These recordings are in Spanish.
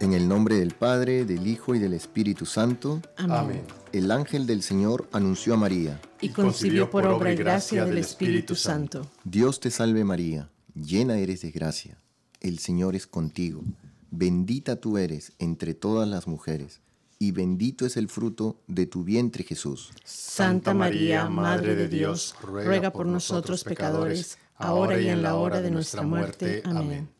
En el nombre del Padre, del Hijo y del Espíritu Santo. Amén. El ángel del Señor anunció a María. Y concibió por obra y gracia del Espíritu Santo. Dios te salve María, llena eres de gracia. El Señor es contigo. Bendita tú eres entre todas las mujeres, y bendito es el fruto de tu vientre Jesús. Santa María, Madre de Dios, ruega por nosotros pecadores, ahora y en la hora de nuestra muerte. Amén.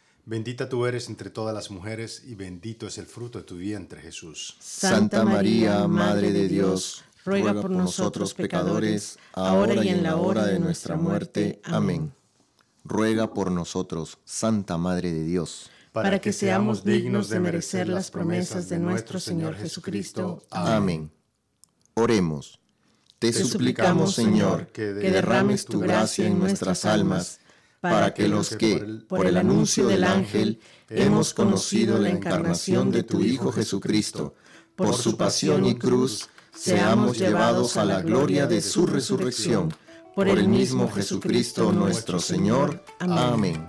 Bendita tú eres entre todas las mujeres, y bendito es el fruto de tu vientre Jesús. Santa María, Madre de Dios, ruega por nosotros pecadores, ahora y en la hora de nuestra muerte. Amén. Ruega por nosotros, Santa Madre de Dios, para que seamos dignos de merecer las promesas de nuestro Señor Jesucristo. Amén. Oremos. Te suplicamos, Señor, que derrames tu gracia en nuestras almas, para que los que, por el anuncio del ángel, hemos conocido la encarnación de tu Hijo Jesucristo, por su pasión y cruz, seamos llevados a la gloria de su resurrección. Por el mismo Jesucristo nuestro Señor. Amén.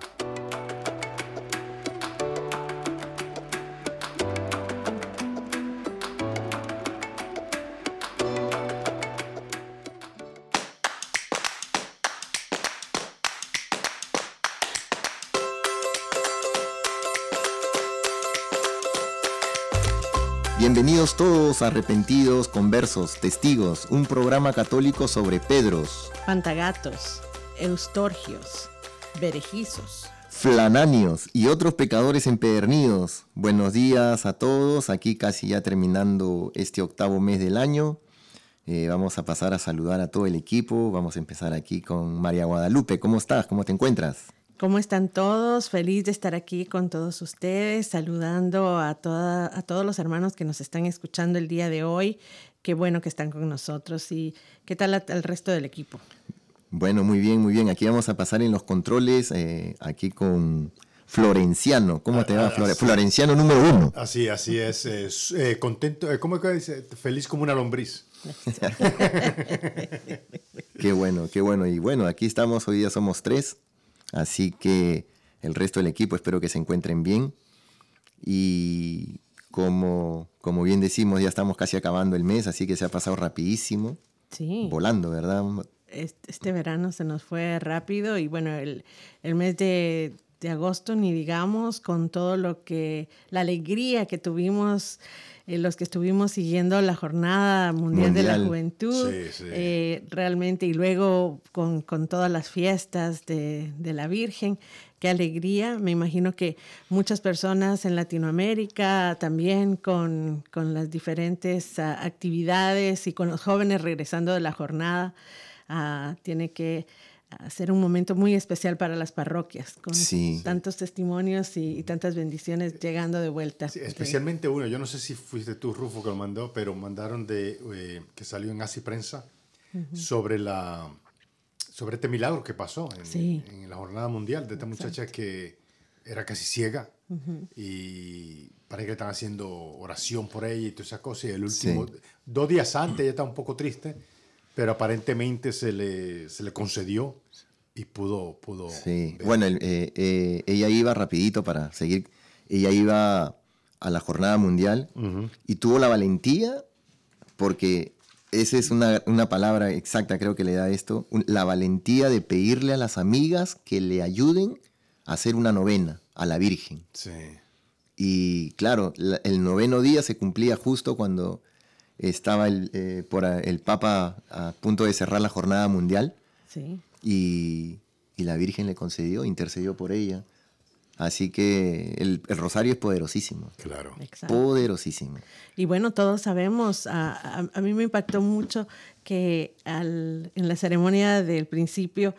Bienvenidos todos arrepentidos, conversos, testigos, un programa católico sobre Pedros, Pantagatos, Eustorgios, Berejizos. flananios y otros pecadores empedernidos. Buenos días a todos, aquí casi ya terminando este octavo mes del año. Eh, vamos a pasar a saludar a todo el equipo. Vamos a empezar aquí con María Guadalupe. ¿Cómo estás? ¿Cómo te encuentras? ¿Cómo están todos? Feliz de estar aquí con todos ustedes, saludando a, toda, a todos los hermanos que nos están escuchando el día de hoy. Qué bueno que están con nosotros y qué tal al resto del equipo. Bueno, muy bien, muy bien. Aquí vamos a pasar en los controles, eh, aquí con Florenciano. ¿Cómo te va, Flore-. Florenciano número uno? Así, así es. es, eh, contento, eh, ¿cómo es que dice? Feliz como una lombriz. Qué bueno, qué bueno. Y bueno, aquí estamos, hoy día somos tres, así que el resto del equipo espero que se encuentren bien. Y como, como bien decimos, ya estamos casi acabando el mes, así que se ha pasado rapidísimo, Sí. volando, ¿verdad? Este, este verano se nos fue rápido y bueno, el, el mes de, de agosto ni digamos con todo lo que, la alegría que tuvimos eh, los que estuvimos siguiendo la Jornada Mundial, de la. Juventud, Sí, sí. eh, realmente, y luego con, con todas las fiestas de, de la Virgen, qué alegría. Me imagino que muchas personas en Latinoamérica también con, con las diferentes ah, actividades y con los jóvenes regresando de la jornada, ah, tiene que ah, ser un momento muy especial para las parroquias, con Sí. tantos testimonios y, y tantas bendiciones llegando de vuelta. Sí, especialmente uno, yo no sé si fuiste tú, Rufo, que lo mandó, pero mandaron de eh, que salió en Así Prensa sobre la sobre este milagro que pasó en, Sí. en la jornada mundial de esta muchacha que era casi ciega y parece que están haciendo oración por ella y todas esas cosas. Y el último, dos días antes ella estaba un poco triste, pero aparentemente se le, se le concedió y pudo, pudo Sí, ver. bueno, el- eh, eh, ella iba rapidito para seguir, ella iba a la jornada mundial y tuvo la valentía, porque esa es una, una palabra exacta, creo que le da esto, la valentía de pedirle a las amigas que le ayuden a hacer una novena a la Virgen. Sí. Y claro, la- el noveno día se cumplía justo cuando estaba el, eh, por el Papa a punto de cerrar la jornada mundial Sí. y, y la Virgen le concedió, intercedió por ella. Así que el, el rosario es poderosísimo, Claro. Exacto. poderosísimo. Y bueno, todos sabemos, a, a- a mí me impactó mucho que en la ceremonia del principio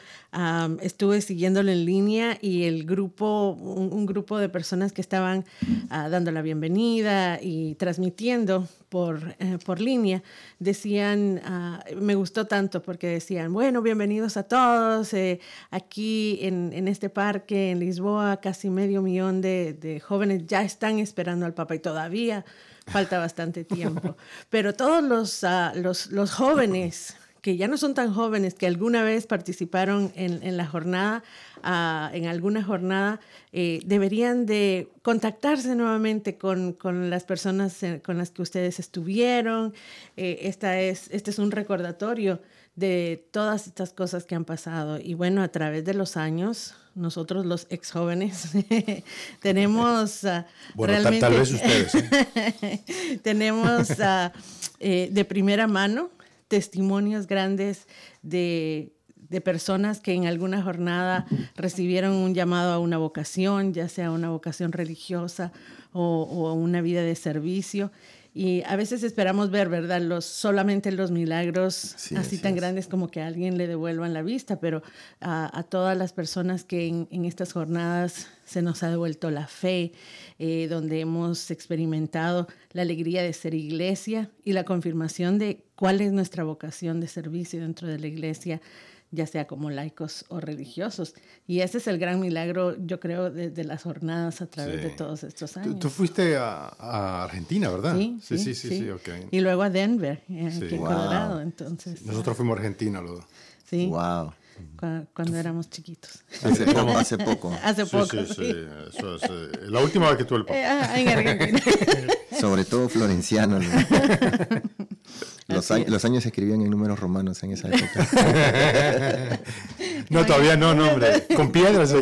estuve siguiéndolo en línea y el grupo, un, grupo de personas que estaban ah, dando la bienvenida y transmitiendo por, eh, por línea, decían, ah, me gustó tanto porque decían, bueno, bienvenidos a todos, eh, aquí en, en, este parque en Lisboa casi medio millón de, de jóvenes ya están esperando al Papa y todavía falta bastante tiempo. Pero todos los, ah, los, los, jóvenes que ya no son tan jóvenes, que alguna vez participaron en, en la jornada, uh, en alguna jornada, eh, deberían de contactarse nuevamente con, con, las personas eh, con las que ustedes estuvieron. Eh, esta es, este es un recordatorio de todas estas cosas que han pasado. Y bueno, a través de los años, nosotros los ex jóvenes tenemos uh, bueno, realmente, tal, vez ustedes tenemos uh, eh, de primera mano testimonios grandes de, de, personas que en alguna jornada recibieron un llamado a una vocación, ya sea una vocación religiosa o, o una vida de servicio y a veces esperamos ver, ¿verdad? Los, solamente los milagros así, tan grandes como que a alguien le devuelvan la vista, pero a, todas las personas que en, estas jornadas se nos ha devuelto la fe, eh, donde hemos experimentado la alegría de ser iglesia y la confirmación de cuál es nuestra vocación de servicio dentro de la iglesia ya sea como laicos o religiosos. Y ese es el gran milagro, yo creo, de, las jornadas a través de todos estos años. Tú, fuiste a, Argentina, ¿verdad? Sí, sí, sí, sí, sí, Y luego a Denver, eh, aquí en Colorado, entonces. Nosotros fuimos a Argentina, dos. Sí. Wow. Cuando, éramos chiquitos. Hace poco. Hace poco. Hace poco sí, sí, sí. Eso es, eh, la última vez que tuve el papá. Eh, ah, en Argentina. Sobre todo florenciano. Los, años, los años se escribían en números romanos en esa época. no, todavía no, no, hombre. Con piedras se.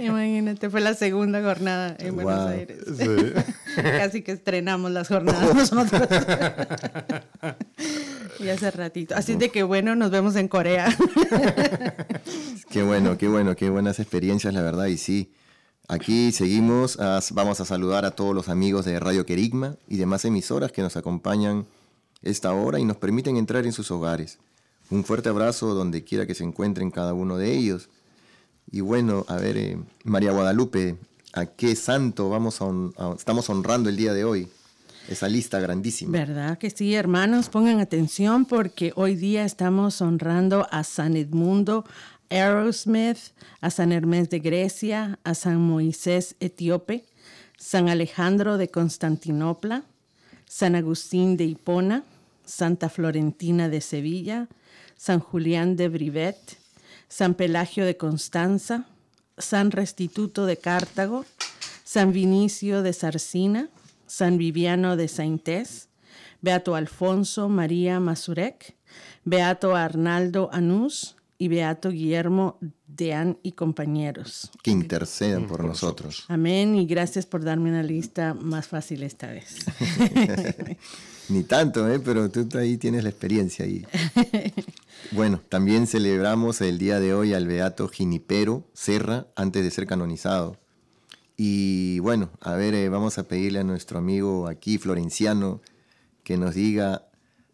Imagínate, fue la segunda jornada en Buenos Aires. Casi que estrenamos las jornadas nosotros. Y hace ratito. Así de que bueno, nos vemos en Corea. qué bueno, qué bueno, qué buenas experiencias, la verdad. Y sí, Aquí seguimos, vamos a saludar a todos los amigos de Radio Querigma y demás emisoras que nos acompañan esta hora y nos permiten entrar en sus hogares. Un fuerte abrazo donde quiera que se encuentren cada uno de ellos. Y bueno, a ver, eh, María Guadalupe, ¿a qué santo vamos estamos honrando el día de hoy? Esa lista grandísima. ¿Verdad que sí, hermanos? Pongan atención porque hoy día estamos honrando a San Edmundo, Aerosmith, a San Hermes de Grecia, a San Moisés etíope, San Alejandro de Constantinopla, San Agustín de Hipona, Santa Florentina de Sevilla, San Julián de Brivet, San Pelagio de Constanza, San Restituto de Cartago, San Vinicio de Sarcina, San Viviano de Saintés, Beato Alfonso María Mazurek, Beato Arnaldo Anús, y Beato Guillermo Deán y compañeros. Que intercedan por, nosotros. Amén y gracias por darme una lista más fácil esta vez. Ni tanto, ¿eh? pero tú ahí tienes la experiencia ahí. bueno, también celebramos el día de hoy al Beato Ginipero Serra antes de ser canonizado. Y bueno, a ver, eh, vamos a pedirle a nuestro amigo aquí, Florenciano, que nos diga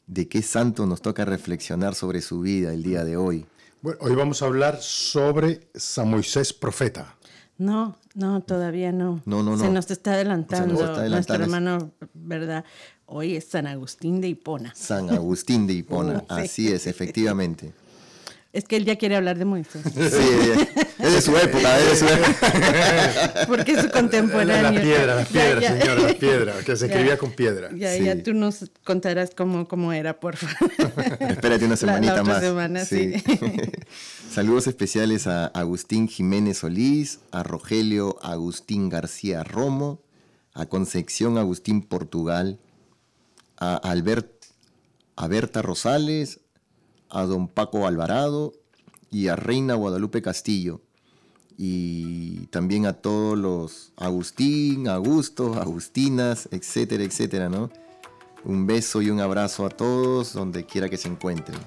de qué santo nos toca reflexionar sobre su vida el día de hoy. Bueno, hoy vamos a hablar sobre San Moisés profeta. No, no, todavía no. No, no, no. Se nos está adelantando, nuestro hermano, ¿verdad? Hoy es San Agustín de Hipona. San Agustín de Hipona, así es, efectivamente. Es que él ya quiere hablar de Moisés. Sí, es de su época, es de su época. Porque es su contemporáneo. La piedra, la piedra, señora, la piedra, que se escribía con piedra. Ya, ya tú nos contarás cómo, cómo era, por favor. Espérate una semanita la, más. Semana, sí. Saludos especiales a Agustín Jiménez Solís, a Rogelio Agustín García Romo, a Concepción Agustín Portugal, a Albert, a Berta Rosales, a don Paco Alvarado y a Reina Guadalupe Castillo. Y también a todos los Agustín, Augusto, Agustinas, etcétera, etcétera, ¿no? Un beso y un abrazo a todos donde quiera que se encuentren.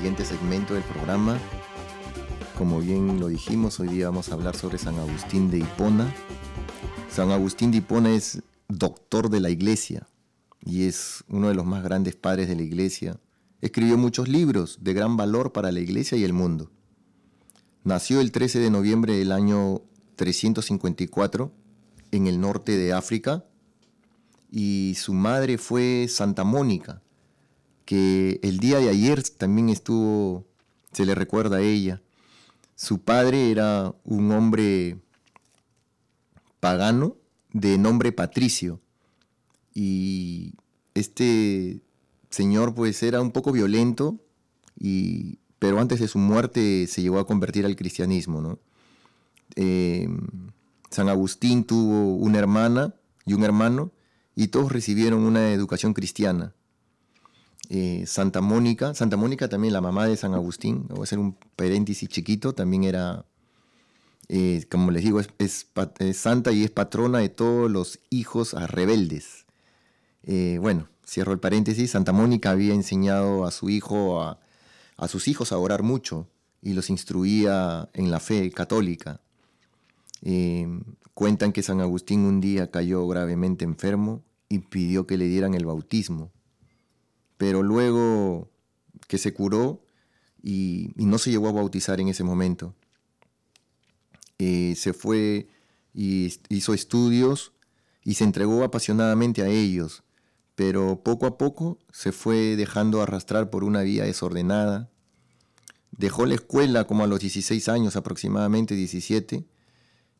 Siguiente segmento del programa. Como bien lo dijimos, hoy día vamos a hablar sobre San Agustín de Hipona. San Agustín de Hipona es doctor de la iglesia y es uno de los más grandes padres de la iglesia. Escribió muchos libros de gran valor para la iglesia y el mundo. Nació el 13 de noviembre del año 354 en el norte de África y su madre fue Santa Mónica, que el día de ayer también estuvo, se le recuerda a ella. Su padre era un hombre pagano de nombre Patricio y este señor pues era un poco violento y pero antes de su muerte se llegó a convertir al cristianismo, ¿no? Em, San Agustín tuvo una hermana y un hermano y todos recibieron una educación cristiana. Eh, Santa Mónica, Santa Mónica también, la mamá de San Agustín, voy a hacer un paréntesis chiquito, también era, eh, como les digo, es, santa y es patrona de todos los hijos rebeldes. Eh, bueno, cierro el paréntesis, Santa Mónica había enseñado a su hijo, a, a sus hijos a orar mucho y los instruía en la fe católica. cuentan que San Agustín un día cayó gravemente enfermo y pidió que le dieran el bautismo. Pero luego que se curó y, no se llegó a bautizar en ese momento. Eh, se fue y hizo estudios y se entregó apasionadamente a ellos, pero poco a poco se fue dejando arrastrar por una vía desordenada. Dejó la escuela como a los 16 años aproximadamente, 17,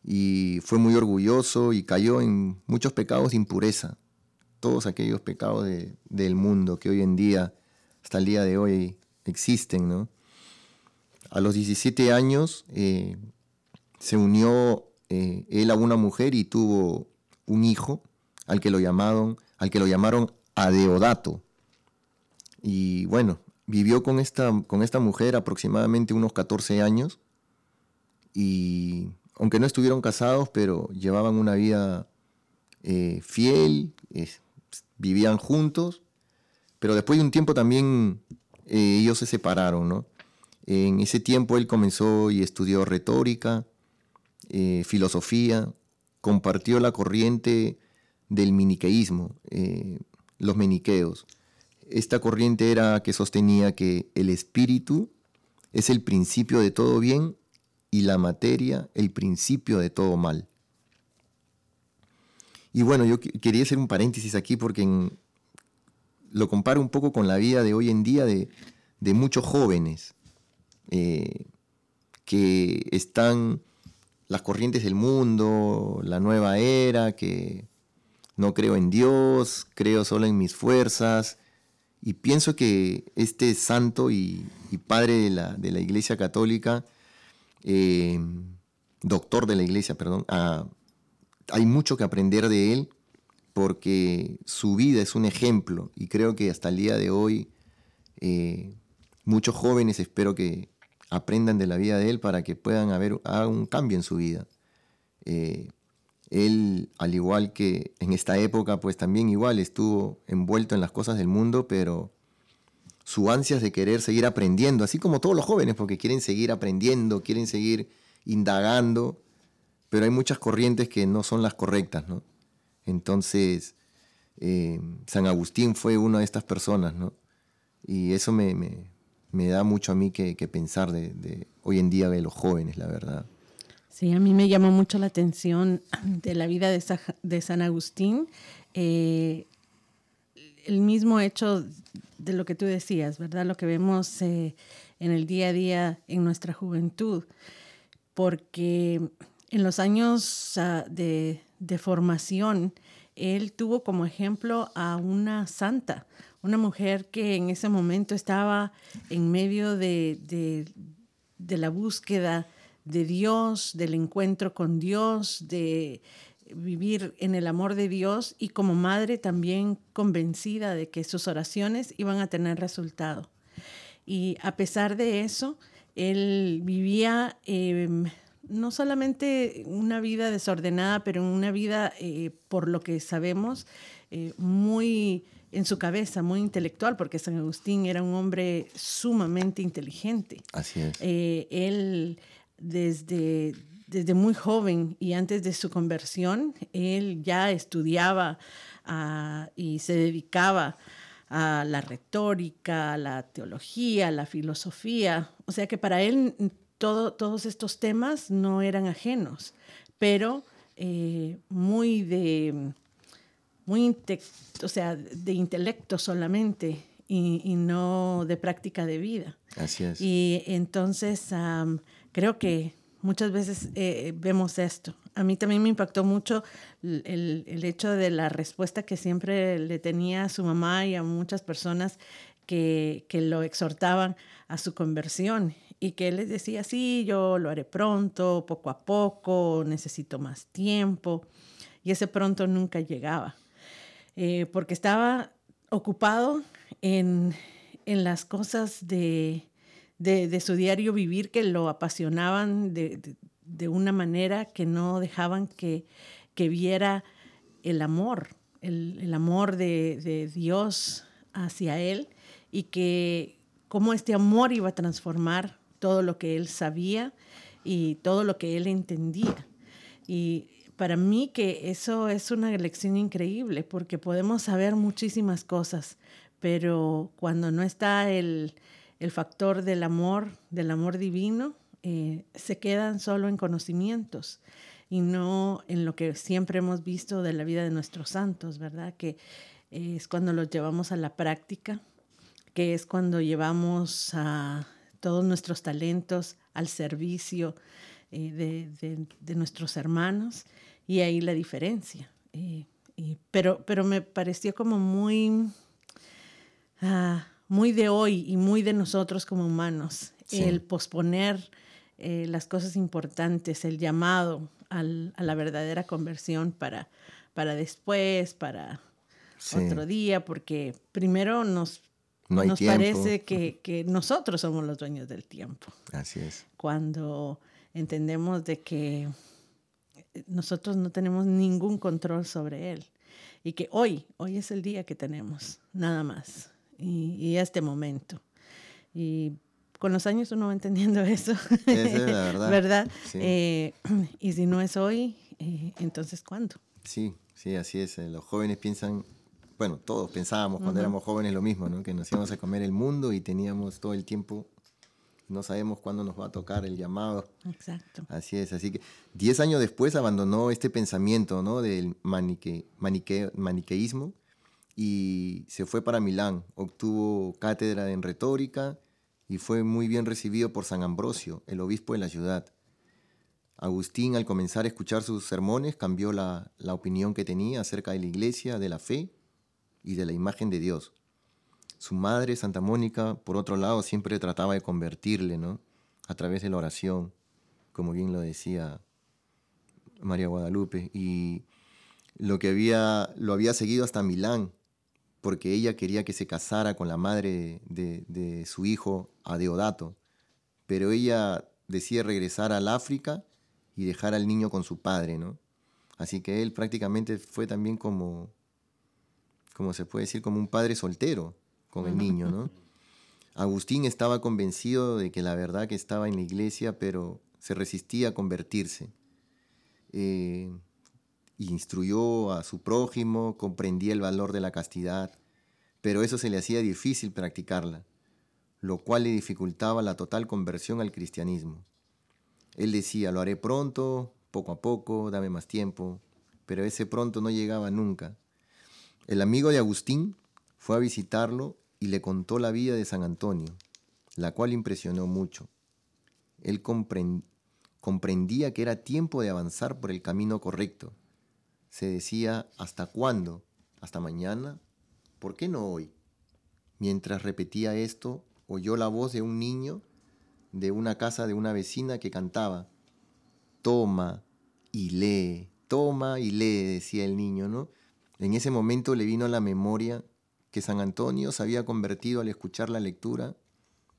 y fue muy orgulloso y cayó en muchos pecados de impureza todos aquellos pecados del mundo que hoy en día, hasta el día de hoy, existen. ¿no? A los 17 años eh, se unió eh, él a una mujer y tuvo un hijo al que lo llamaron, al que lo llamaron Adeodato. Y bueno, vivió con esta, con esta mujer aproximadamente unos 14 años y aunque no estuvieron casados, pero llevaban una vida eh, fiel, vivían juntos, pero después de un tiempo también eh, ellos se separaron, ¿no? En ese tiempo él comenzó y estudió retórica, eh, filosofía, compartió la corriente del miniqueísmo, eh, los meniqueos. Esta corriente era que sostenía que el espíritu es el principio de todo bien y la materia el principio de todo mal. Y bueno, yo quería hacer un paréntesis aquí porque lo comparo un poco con la vida de hoy en día de, muchos jóvenes eh, que están las corrientes del mundo, la nueva era, que no creo en Dios, creo solo en mis fuerzas. Y pienso que este santo y, padre de la, de la, Iglesia Católica, eh, doctor de la Iglesia, perdón, a hay mucho que aprender de él porque su vida es un ejemplo y creo que hasta el día de hoy eh, muchos jóvenes espero que aprendan de la vida de él para que puedan haber un cambio en su vida. Eh, él, al igual que en esta época, pues también igual estuvo envuelto en las cosas del mundo, pero su ansia de querer seguir aprendiendo, así como todos los jóvenes, porque quieren seguir aprendiendo, quieren seguir indagando, pero hay muchas corrientes que no son las correctas, ¿no? Entonces, eh, San Agustín fue una de estas personas, ¿no? Y eso me, da mucho a mí que, pensar de, hoy en día de los jóvenes, la verdad. Sí, a mí me llamó mucho la atención de la vida de, San Agustín, eh, el mismo hecho de lo que tú decías, ¿verdad? Lo que vemos eh, en el día a día en nuestra juventud, porque en los años de, formación, él tuvo como ejemplo a una santa, una mujer que en ese momento estaba en medio de, la búsqueda de Dios, del encuentro con Dios, de vivir en el amor de Dios y como madre también convencida de que sus oraciones iban a tener resultado. Y a pesar de eso, él vivía em, no solamente una vida desordenada, pero una vida, eh, por lo que sabemos, eh, muy en su cabeza, muy intelectual, porque San Agustín era un hombre sumamente inteligente. Así es. Eh, él, desde, desde muy joven y antes de su conversión, él ya estudiaba ah, y se dedicaba a la retórica, a la teología, a la filosofía. O sea que para él todo, todos estos temas no eran ajenos, pero eh, muy de muy o sea, de intelecto solamente y, no de práctica de vida. Así es. Y entonces creo que muchas veces eh, vemos esto. A mí también me impactó mucho el, el, hecho de la respuesta que siempre le tenía a su mamá y a muchas personas que, que lo exhortaban a su conversión y que él les decía, sí, yo lo haré pronto, poco a poco, necesito más tiempo. Y ese pronto nunca llegaba. Eh, porque estaba ocupado en, las cosas de, su diario vivir que lo apasionaban de, una manera que no dejaban que, viera el amor, el, amor de, Dios hacia él y que cómo este amor iba a transformar todo lo que él sabía y todo lo que él entendía. Y para mí que eso es una lección increíble porque podemos saber muchísimas cosas, pero cuando no está el, factor del amor, del amor divino, eh, se quedan solo en conocimientos y no en lo que siempre hemos visto de la vida de nuestros santos, ¿verdad? Que es cuando los llevamos a la práctica, que es cuando llevamos a todos nuestros talentos al servicio eh, de, nuestros hermanos y ahí la diferencia. Eh, pero, pero me pareció como muy, ah, muy de hoy y muy de nosotros como humanos, el posponer eh, las cosas importantes, el llamado a la verdadera conversión para, para después, para otro día, porque primero nos, nos parece que, que, nosotros somos los dueños del tiempo. Así es. Cuando entendemos de que nosotros no tenemos ningún control sobre él y que hoy, hoy es el día que tenemos, nada más, y, este momento. Y con los años uno va entendiendo eso, es la verdad. ¿verdad? Eh, y si no es hoy, eh, entonces ¿cuándo? Sí, sí, así es. Eh, los jóvenes piensan, bueno, todos pensábamos cuando éramos jóvenes lo mismo, ¿no? que nos íbamos a comer el mundo y teníamos todo el tiempo no sabemos cuándo nos va a tocar el llamado. Exacto. Así es, así que diez años después abandonó este pensamiento ¿no? del manique, maniqueísmo y se fue para Milán, obtuvo cátedra en retórica y fue muy bien recibido por San Ambrosio, el obispo de la ciudad. Agustín, al comenzar a escuchar sus sermones, cambió la, la opinión que tenía acerca de la iglesia, de la fe y de la imagen de Dios. Su madre, Santa Mónica, por otro lado, siempre trataba de convertirle, ¿no? A través de la oración, como bien lo decía María Guadalupe. Y lo que había, lo había seguido hasta Milán, porque ella quería que se casara con la madre de, de su hijo, Adeodato. Pero ella decía regresar al África y dejar al niño con su padre, ¿no? Así que él prácticamente fue también como, como se puede decir, como un padre soltero con el niño, ¿no? Agustín estaba convencido de que la verdad que estaba en la iglesia, pero se resistía a convertirse. Eh, instruyó a su prójimo, comprendía el valor de la castidad, pero eso se le hacía difícil practicarla, lo cual le dificultaba la total conversión al cristianismo. Él decía, lo haré pronto, poco a poco, dame más tiempo, pero ese pronto no llegaba nunca. El amigo de Agustín fue a visitarlo y le contó la vida de San Antonio, la cual impresionó mucho. Él comprendía que era tiempo de avanzar por el camino correcto. Se decía, ¿hasta cuándo? ¿Hasta mañana? ¿Por qué no hoy? Mientras repetía esto, oyó la voz de un niño de una casa de una vecina que cantaba, Toma y lee, toma y lee, decía el niño, ¿no? En ese momento le vino a la memoria que San Antonio se había convertido al escuchar la lectura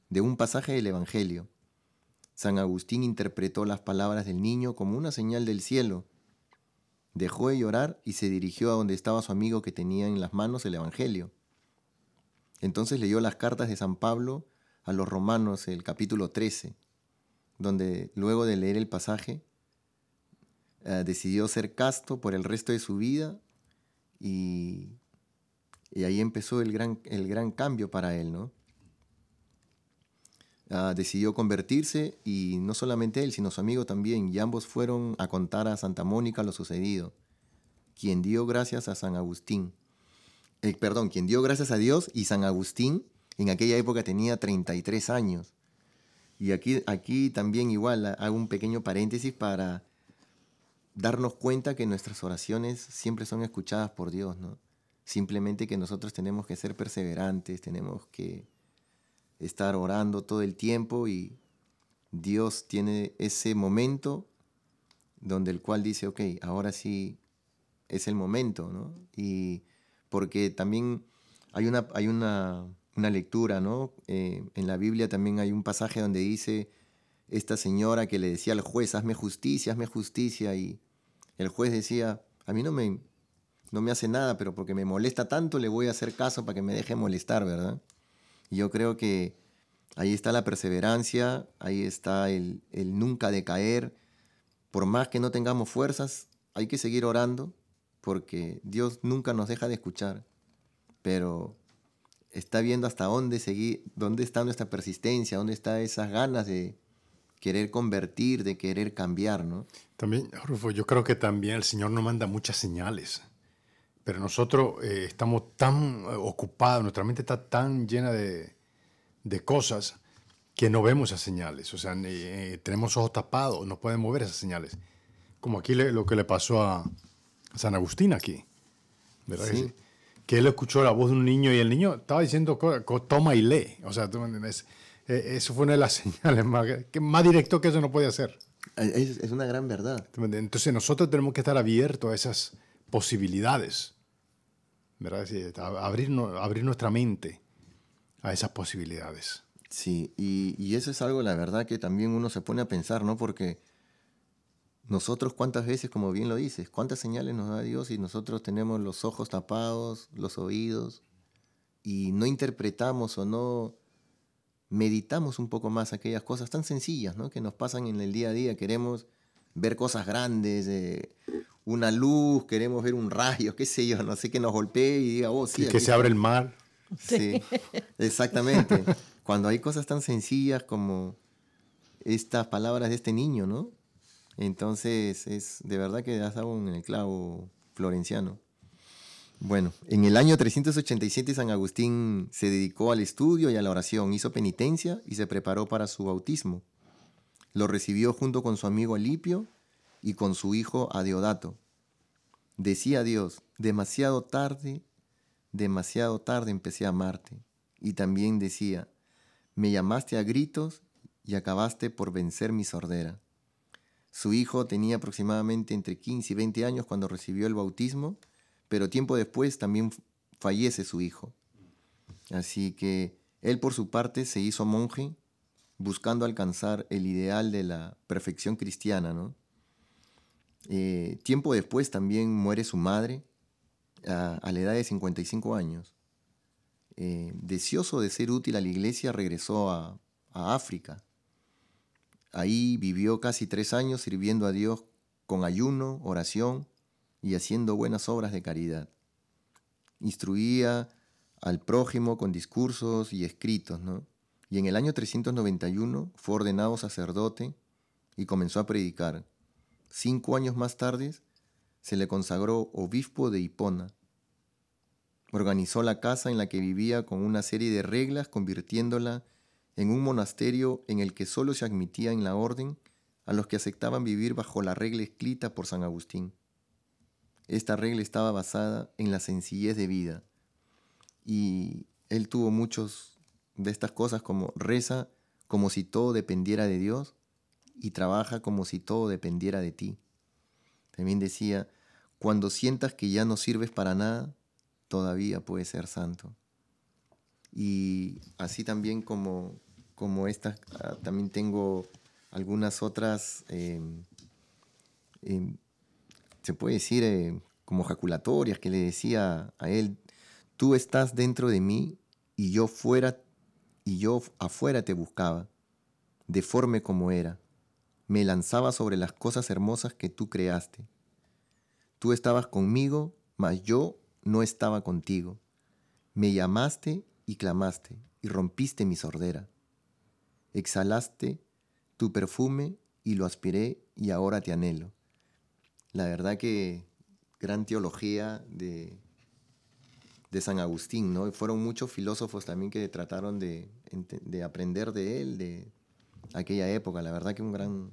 de un pasaje del Evangelio. San Agustín interpretó las palabras del niño como una señal del cielo. Dejó de llorar y se dirigió a donde estaba su amigo que tenía en las manos el Evangelio. Entonces leyó las cartas de San Pablo a los romanos, el capítulo 13, donde luego de leer el pasaje, eh, decidió ser casto por el resto de su vida y, ahí empezó el gran, el gran cambio para él, ¿no? Ah, decidió convertirse y no solamente él, sino su amigo también, y ambos fueron a contar a Santa Mónica lo sucedido, quien dio gracias a San Agustín. Eh, perdón, quien dio gracias a Dios y San Agustín en aquella época tenía 33 años. Y aquí, aquí también igual hago un pequeño paréntesis para darnos cuenta que nuestras oraciones siempre son escuchadas por Dios, ¿no? Simplemente que nosotros tenemos que ser perseverantes, tenemos que estar orando todo el tiempo y Dios tiene ese momento donde el cual dice, ok, ahora sí es el momento, ¿no? Y porque también hay una, hay una, lectura, ¿no? Eh, en la Biblia también hay un pasaje donde dice esta señora que le decía al juez, hazme justicia, hazme justicia, y el juez decía, a mí no me, no me hace nada, pero porque me molesta tanto le voy a hacer caso para que me deje molestar, ¿verdad? yo creo que ahí está la perseverancia, ahí está el, el nunca decaer. Por más que no tengamos fuerzas, hay que seguir orando, porque Dios nunca nos deja de escuchar, pero está viendo hasta dónde seguir, dónde está nuestra persistencia, dónde están esas ganas de querer convertir, de querer cambiar, ¿no? También, Rufo, yo creo que también el Señor nos manda muchas señales. Pero nosotros eh, estamos tan eh, ocupados, nuestra mente está tan llena de, de cosas que no vemos esas señales. O sea, eh, tenemos ojos tapados, no podemos ver esas señales. Como aquí lo que le pasó a San Agustín aquí. ¿Verdad? Sí. Que, él escuchó la voz de un niño y el niño estaba diciendo, toma y lee. O sea, ¿tú eso fue una de las señales más, que más directo que eso no puede hacer. Es, es una gran verdad. Entonces nosotros tenemos que estar abiertos a esas posibilidades, ¿verdad? abrir, abrir nuestra mente a esas posibilidades. Sí, y, y, eso es algo, la verdad, que también uno se pone a pensar, ¿no? Porque nosotros cuántas veces, como bien lo dices, cuántas señales nos da Dios y nosotros tenemos los ojos tapados, los oídos, y no interpretamos o no meditamos un poco más aquellas cosas tan sencillas, ¿no? Que nos pasan en el día a día. Queremos ver cosas grandes, eh, una luz, queremos ver un rayo, qué sé yo, no sé, que nos golpee y diga, oh, sí. que se abre el mar. Sí, exactamente. Cuando hay cosas tan sencillas como estas palabras de este niño, ¿no? Entonces, es de verdad que das algo en el clavo florenciano. Bueno, en el año 387 San Agustín se dedicó al estudio y a la oración, hizo penitencia y se preparó para su bautismo. Lo recibió junto con su amigo Alipio y con su hijo Adeodato. Decía Dios, demasiado tarde, demasiado tarde empecé a amarte. Y también decía, me llamaste a gritos y acabaste por vencer mi sordera. Su hijo tenía aproximadamente entre 15 y 20 años cuando recibió el bautismo, pero tiempo después también fallece su hijo. Así que él por su parte se hizo monje buscando alcanzar el ideal de la perfección cristiana, ¿no? Eh, tiempo después también muere su madre a, la edad de 55 años. Eh, deseoso de ser útil a la iglesia, regresó a, a África. Ahí vivió casi tres años sirviendo a Dios con ayuno, oración y haciendo buenas obras de caridad. Instruía al prójimo con discursos y escritos, ¿no? Y en el año 391 fue ordenado sacerdote y comenzó a predicar. Cinco años más tarde se le consagró obispo de Hipona. Organizó la casa en la que vivía con una serie de reglas, convirtiéndola en un monasterio en el que solo se admitía en la orden a los que aceptaban vivir bajo la regla escrita por San Agustín. Esta regla estaba basada en la sencillez de vida y él tuvo muchos de estas cosas como reza como si todo dependiera de Dios y trabaja como si todo dependiera de ti. También decía, cuando sientas que ya no sirves para nada, todavía puedes ser santo. Y así también como, como esta, ah, también tengo algunas otras, em, em, se puede decir, eh, como jaculatorias que le decía a él, tú estás dentro de mí y yo fuera y yo afuera te buscaba, deforme como era. Me lanzaba sobre las cosas hermosas que tú creaste. Tú estabas conmigo, mas yo no estaba contigo. Me llamaste y clamaste, y rompiste mi sordera. Exhalaste tu perfume y lo aspiré y ahora te anhelo. La verdad que gran teología de, de San Agustín, ¿no? Fueron muchos filósofos también que trataron de, aprender de él, de aquella época. La verdad que un gran,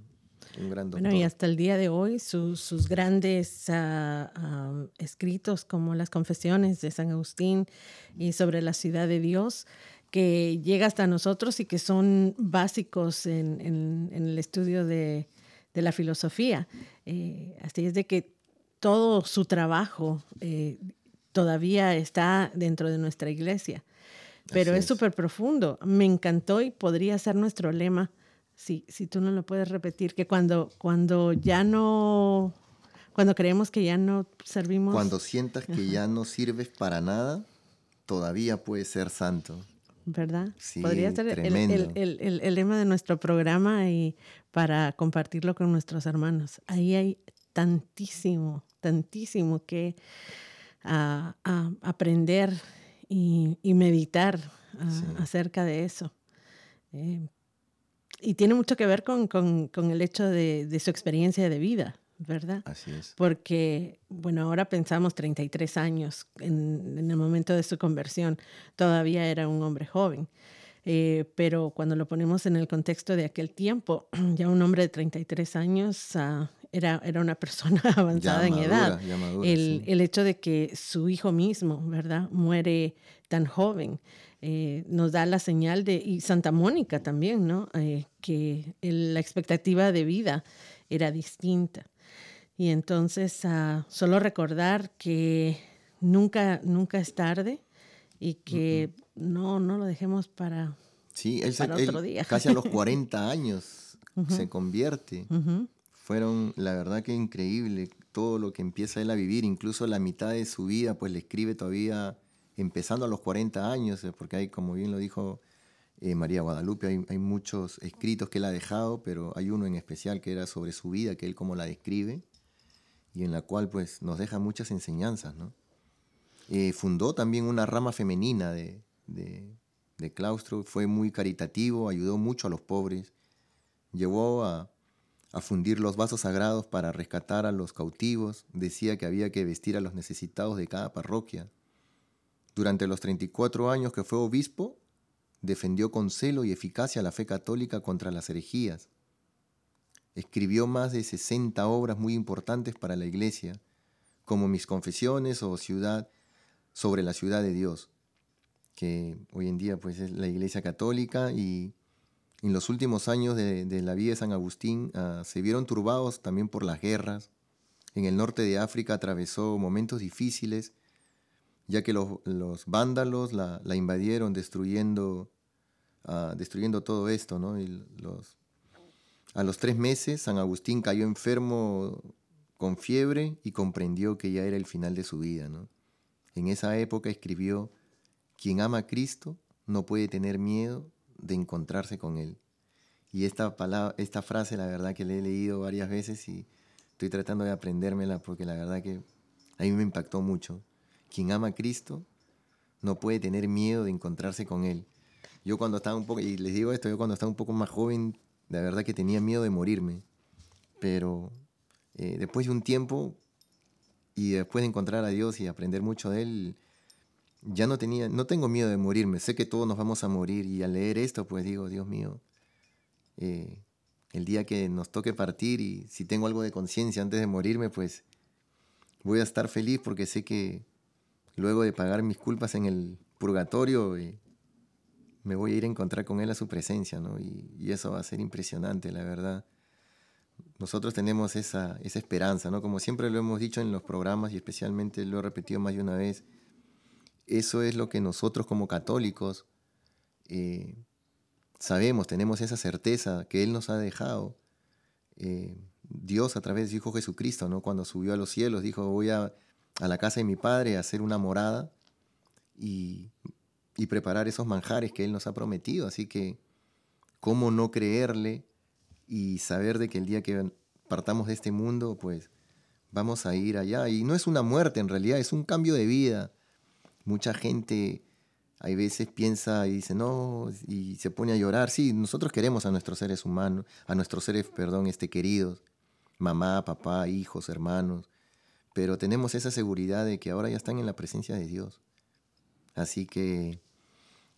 un gran doctor. Bueno, y hasta el día de hoy sus, grandes ah, ah, escritos como las confesiones de San Agustín y sobre la ciudad de Dios, que llega hasta nosotros y que son básicos en, el estudio de, la filosofía. Eh, así es de que todo su trabajo eh, todavía está dentro de nuestra iglesia, pero es súper profundo. Me encantó y podría ser nuestro lema, si, si tú no lo puedes repetir, que cuando, cuando ya no, cuando creemos que ya no servimos... Cuando sientas que ya no sirves para nada, todavía puedes ser santo. ¿Verdad? Sí, Podría ser el, lema de nuestro programa y para compartirlo con nuestros hermanos. Ahí hay tantísimo, tantísimo que aprender y, meditar acerca de eso. Eh, y tiene mucho que ver con, el hecho de, su experiencia de vida, ¿verdad? Así es. Porque, bueno, ahora pensamos 33 años en, en el momento de su conversión, todavía era un hombre joven. Eh, pero cuando lo ponemos en el contexto de aquel tiempo, ya un hombre de 33 años uh, era, era una persona avanzada en edad. el, el, hecho de que su hijo mismo, ¿verdad?, muere tan joven, eh, nos da la señal de, y Santa Mónica también, ¿no?, eh, que la expectativa de vida era distinta. Y entonces, uh, solo recordar que nunca, nunca es tarde y que no, no lo dejemos para, sí, él, otro día. Casi a los 40 años se convierte. Fueron, la verdad que increíble todo lo que empieza él a vivir, incluso la mitad de su vida, pues le escribe todavía empezando a los 40 años, eh, porque hay, como bien lo dijo eh, María Guadalupe, hay, hay, muchos escritos que él ha dejado, pero hay uno en especial que era sobre su vida, que él como la describe, y en la cual pues nos deja muchas enseñanzas, ¿no? Eh, fundó también una rama femenina de, de, de claustro, fue muy caritativo, ayudó mucho a los pobres, llevó a, a fundir los vasos sagrados para rescatar a los cautivos, decía que había que vestir a los necesitados de cada parroquia. Durante los 34 años que fue obispo, defendió con celo y eficacia la fe católica contra las herejías. Escribió más de 60 obras muy importantes para la Iglesia, como Mis Confesiones o Ciudad sobre la ciudad de Dios, que hoy en día pues es la Iglesia católica y en los últimos años de, la vida de San Agustín ah, se vieron turbados también por las guerras. En el norte de África atravesó momentos difíciles, ya que los, vándalos la, invadieron destruyendo, ah, destruyendo todo esto. ¿no? A los tres meses San Agustín cayó enfermo con fiebre y comprendió que ya era el final de su vida. En esa época escribió, quien ama a Cristo no puede tener miedo de encontrarse con Él. Y esta, palabra, esta frase, la verdad que la he leído varias veces y estoy tratando de aprendérmela porque la verdad que a mí me impactó mucho. Quien ama a Cristo no puede tener miedo de encontrarse con Él. Yo cuando estaba un poco, y les digo esto, yo cuando estaba un poco más joven, la verdad que tenía miedo de morirme. Pero eh, después de un tiempo y después de encontrar a Dios y aprender mucho de Él, ya no tenía, no tengo miedo de morirme, sé que todos nos vamos a morir y al leer esto pues digo, Dios mío, eh, el día que nos toque partir y si tengo algo de conciencia antes de morirme pues voy a estar feliz porque sé que luego de pagar mis culpas en el purgatorio eh, me voy a ir a encontrar con Él a su presencia, ¿no? Y, eso va a ser impresionante, la verdad. Nosotros tenemos esa, esa esperanza, ¿no? Como siempre lo hemos dicho en los programas y especialmente lo he repetido más de una vez, eso es lo que nosotros como católicos eh, sabemos, tenemos esa certeza que Él nos ha dejado. Eh, Dios a través de su Hijo Jesucristo, ¿no? cuando subió a los cielos, dijo, voy a, a la casa de mi Padre a hacer una morada y y preparar esos manjares que Él nos ha prometido. Así que, ¿cómo no creerle y saber de que el día que partamos de este mundo, pues vamos a ir allá? Y no es una muerte en realidad, es un cambio de vida. Mucha gente hay veces piensa y dice, no, y se pone a llorar. Sí, nosotros queremos a nuestros seres humanos, a nuestros seres, perdón, este, queridos, mamá, papá, hijos, hermanos, pero tenemos esa seguridad de que ahora ya están en la presencia de Dios. Así que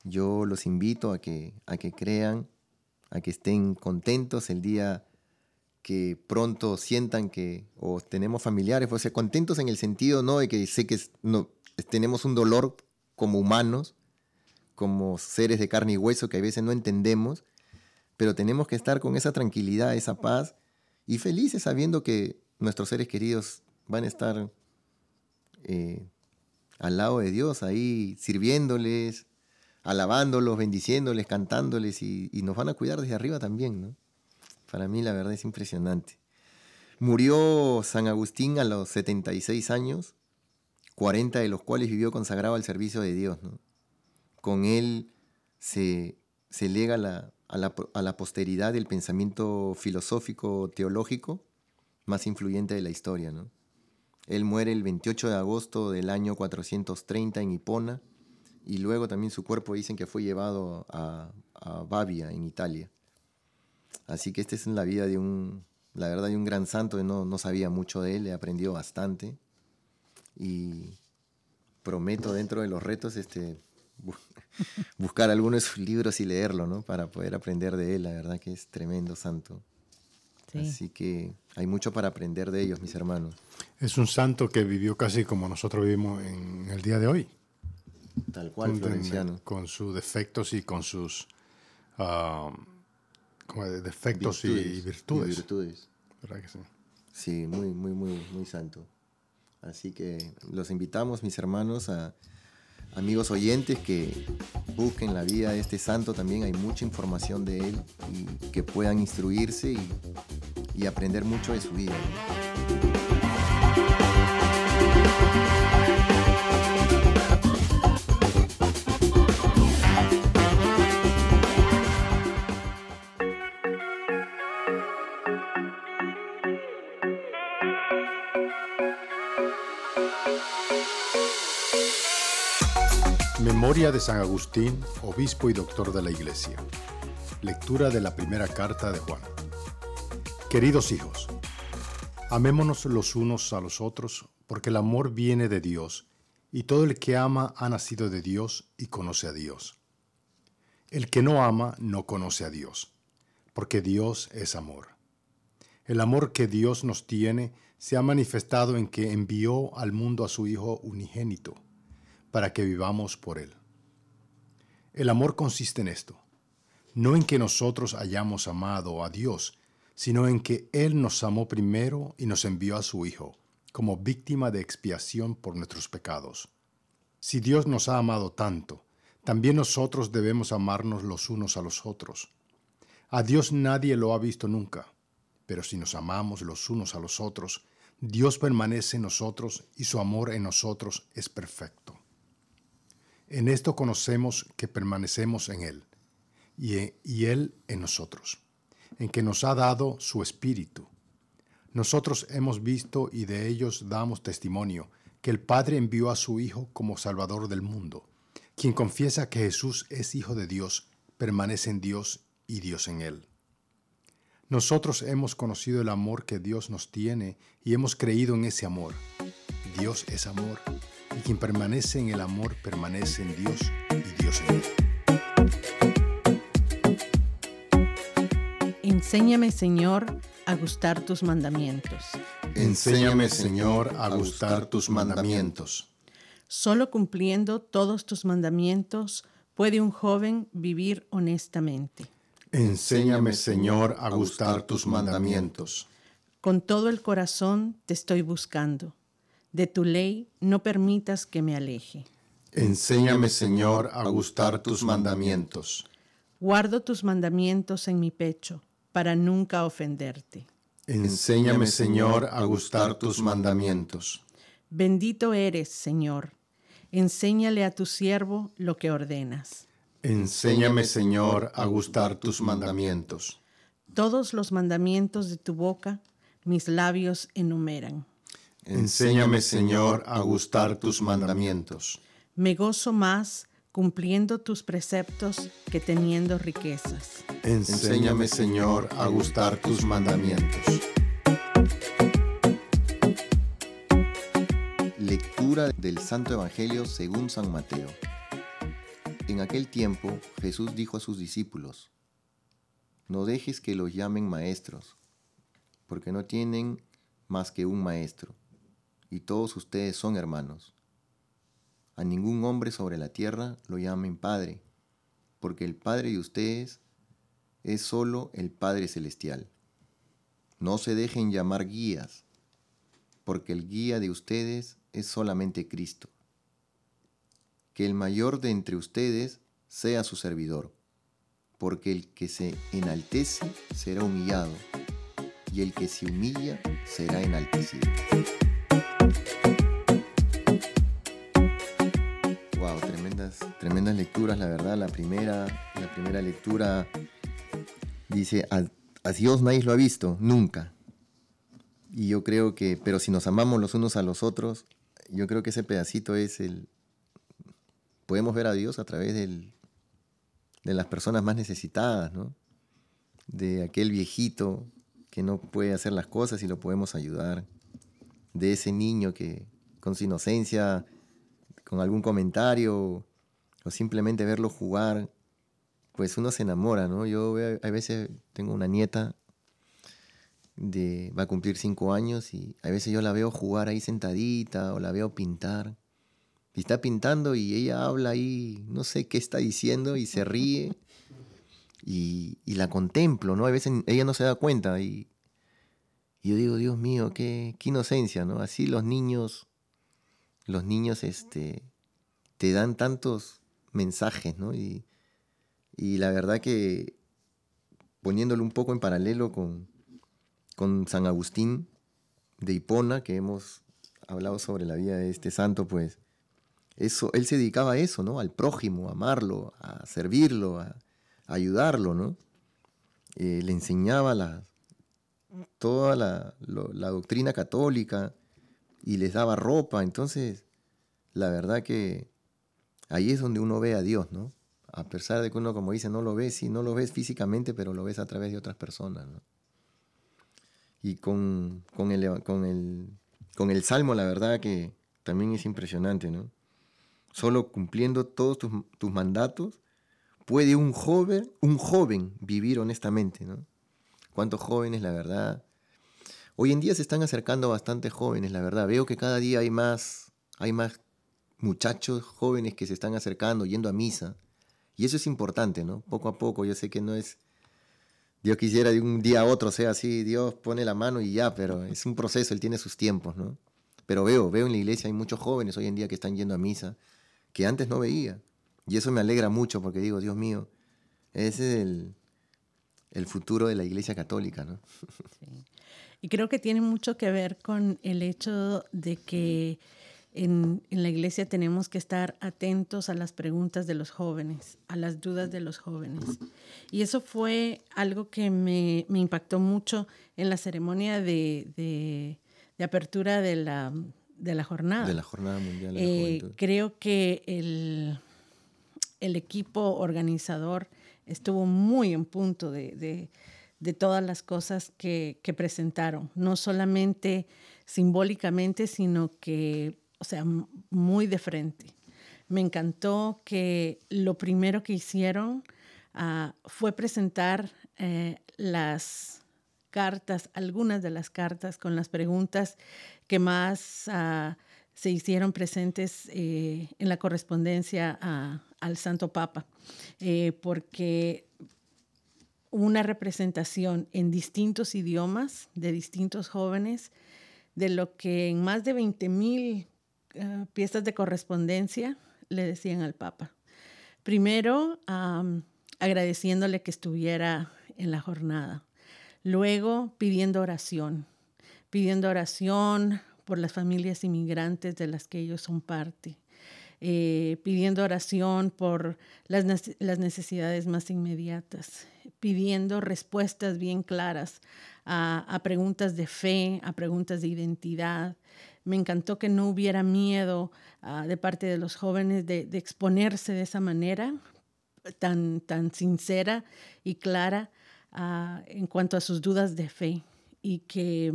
yo los invito a que, a que crean, a que estén contentos el día que pronto sientan que, o tenemos familiares, o sea, contentos en el sentido, ¿no? De que sé que no, tenemos un dolor como humanos, como seres de carne y hueso que a veces no entendemos, pero tenemos que estar con esa tranquilidad, esa paz y felices sabiendo que nuestros seres queridos van a estar eh, al lado de Dios, ahí sirviéndoles, alabándolos, bendiciéndoles, cantándoles y, nos van a cuidar desde arriba también. ¿no? Para mí la verdad es impresionante. Murió San Agustín a los 76 años, 40 de los cuales vivió consagrado al servicio de Dios. con él se, se lega a, la, posteridad el pensamiento filosófico teológico más influyente de la historia. ¿no? Él muere el 28 de agosto del año 430 en Hipona y luego también su cuerpo dicen que fue llevado a, a Babia, en Italia. Así que esta es la vida de un, la verdad, de un gran santo, no, no sabía mucho de él, he aprendido bastante y prometo dentro de los retos este, buscar algunos de sus libros y leerlo, ¿no? Para poder aprender de él. La verdad que es tremendo santo. Así que hay mucho para aprender de ellos, mis hermanos. Es un santo que vivió casi como nosotros vivimos en el día de hoy. Tal cual, Florenciano. Con sus defectos y con sus uh, defectos y virtudes. virtudes. ¿Verdad que sí? Sí, muy, muy, muy, muy santo. Así que los invitamos, mis hermanos, a amigos oyentes que busquen la vida de este santo, también hay mucha información de él y que puedan instruirse y, y aprender mucho de su vida. De San Agustín, obispo y doctor de la Iglesia. Lectura de la primera carta de Juan. Queridos hijos, amémonos los unos a los otros, porque el amor viene de Dios, y todo el que ama ha nacido de Dios y conoce a Dios. El que no ama no conoce a Dios, porque Dios es amor. El amor que Dios nos tiene se ha manifestado en que envió al mundo a su Hijo unigénito, para que vivamos por él. El amor consiste en esto, no en que nosotros hayamos amado a Dios, sino en que Él nos amó primero y nos envió a su Hijo, como víctima de expiación por nuestros pecados. Si Dios nos ha amado tanto, también nosotros debemos amarnos los unos a los otros. A Dios nadie lo ha visto nunca, pero si nos amamos los unos a los otros, Dios permanece en nosotros y su amor en nosotros es perfecto. En esto conocemos que permanecemos en Él y, Él en nosotros, en que nos ha dado su Espíritu. Nosotros hemos visto y de ellos damos testimonio que el Padre envió a su Hijo como Salvador del mundo. Quien confiesa que Jesús es Hijo de Dios, permanece en Dios y Dios en Él. Nosotros hemos conocido el amor que Dios nos tiene y hemos creído en ese amor. Dios es amor y quien permanece en el amor permanece en Dios y Dios en él. Enséñame, Señor, a gustar tus mandamientos. Enséñame, Señor, a gustar tus mandamientos. Solo cumpliendo todos tus mandamientos puede un joven vivir honestamente. Enséñame, Señor, a gustar tus mandamientos. Con todo el corazón te estoy buscando de tu ley no permitas que me aleje. Enséñame, Señor, a gustar tus mandamientos. Guardo tus mandamientos en mi pecho, para nunca ofenderte. Enséñame, Señor, a gustar tus mandamientos. Bendito eres, Señor. Enséñale a tu siervo lo que ordenas. Enséñame, Señor, a gustar tus mandamientos. Todos los mandamientos de tu boca mis labios enumeran. Enséñame, Señor, a gustar tus mandamientos. Me gozo más cumpliendo tus preceptos que teniendo riquezas. Enséñame, Señor, a gustar tus mandamientos. Lectura del Santo Evangelio según San Mateo. En aquel tiempo Jesús dijo a sus discípulos, No dejes que los llamen maestros, porque no tienen más que un maestro, y todos ustedes son hermanos. A ningún hombre sobre la tierra lo llamen Padre, porque el Padre de ustedes es solo el Padre Celestial. No se dejen llamar guías, porque el guía de ustedes es solamente Cristo. Que el mayor de entre ustedes sea su servidor, porque el que se enaltece será humillado, y el que se humilla será enaltecido. Tremendas lecturas, la verdad. La primera, la primera lectura dice, a, Dios nadie lo ha visto, nunca. Y yo creo que, pero si nos amamos los unos a los otros, yo creo que ese pedacito es el... Podemos ver a Dios a través del, de las personas más necesitadas, ¿no? De aquel viejito que no puede hacer las cosas y lo podemos ayudar. De ese niño que con su inocencia, con algún comentario, o simplemente verlo jugar, pues uno se enamora, ¿no? Yo a veces tengo una nieta de, va a cumplir cinco años y a veces yo la veo jugar ahí sentadita o la veo pintar. Y está pintando y ella habla ahí, no sé qué está diciendo y se ríe y, la contemplo, ¿no? A veces ella no se da cuenta y, y yo digo, Dios mío, qué, qué inocencia, ¿no? Así los niños, los niños, este, te dan tantos mensajes, ¿no? Y, la verdad que poniéndolo un poco en paralelo con, con San Agustín de Hipona, que hemos hablado sobre la vida de este santo, pues eso, él se dedicaba a eso, ¿no? Al prójimo, a amarlo, a servirlo, a, ayudarlo, ¿no? Eh, le enseñaba la, toda la, la, doctrina católica y les daba ropa. Entonces, la verdad que ahí es donde uno ve a Dios, ¿no? A pesar de que uno, como dice, no lo ve, sí, no lo ves físicamente, pero lo ves a través de otras personas, ¿no? Y con, el, con, el, con el Salmo, la verdad que también es impresionante, ¿no? Solo cumpliendo todos tus, tus mandatos puede un joven, un joven vivir honestamente, ¿no? ¿Cuántos jóvenes, la verdad? Hoy en día se están acercando bastante jóvenes, la verdad. Veo que cada día hay más, hay más muchachos jóvenes que se están acercando, yendo a misa. Y eso es importante, ¿no? Poco a poco, yo sé que no es, Dios quisiera de un día a otro sea así, Dios pone la mano y ya, pero es un proceso, Él tiene sus tiempos, ¿no? Pero veo, veo en la iglesia hay muchos jóvenes hoy en día que están yendo a misa, que antes no veía. Y eso me alegra mucho porque digo, Dios mío, ese es el, el futuro de la iglesia católica, ¿no? Sí. Y creo que tiene mucho que ver con el hecho de que en, la iglesia tenemos que estar atentos a las preguntas de los jóvenes, a las dudas de los jóvenes. Y eso fue algo que me, impactó mucho en la ceremonia de, apertura de la, jornada. De la Jornada Mundial de la eh, Creo que el, equipo organizador estuvo muy en punto de, todas las cosas que, presentaron, no solamente simbólicamente, sino que o sea, muy de frente. Me encantó que lo primero que hicieron ah, fue presentar eh, las cartas, algunas de las cartas con las preguntas que más ah, se hicieron presentes eh, en la correspondencia al Santo Papa, eh, porque una representación en distintos idiomas de distintos jóvenes de lo que en más de 20 mil eh, piezas de correspondencia le decían al Papa. Primero, agradeciéndole que estuviera en la jornada. Luego, pidiendo oración, pidiendo oración por las familias inmigrantes de las que ellos son parte. Eh, pidiendo oración por las, necesidades más inmediatas, pidiendo respuestas bien claras a, preguntas de fe, a preguntas de identidad. Me encantó que no hubiera miedo ah, de parte de los jóvenes de, exponerse de esa manera tan, tan sincera y clara ah, en cuanto a sus dudas de fe y que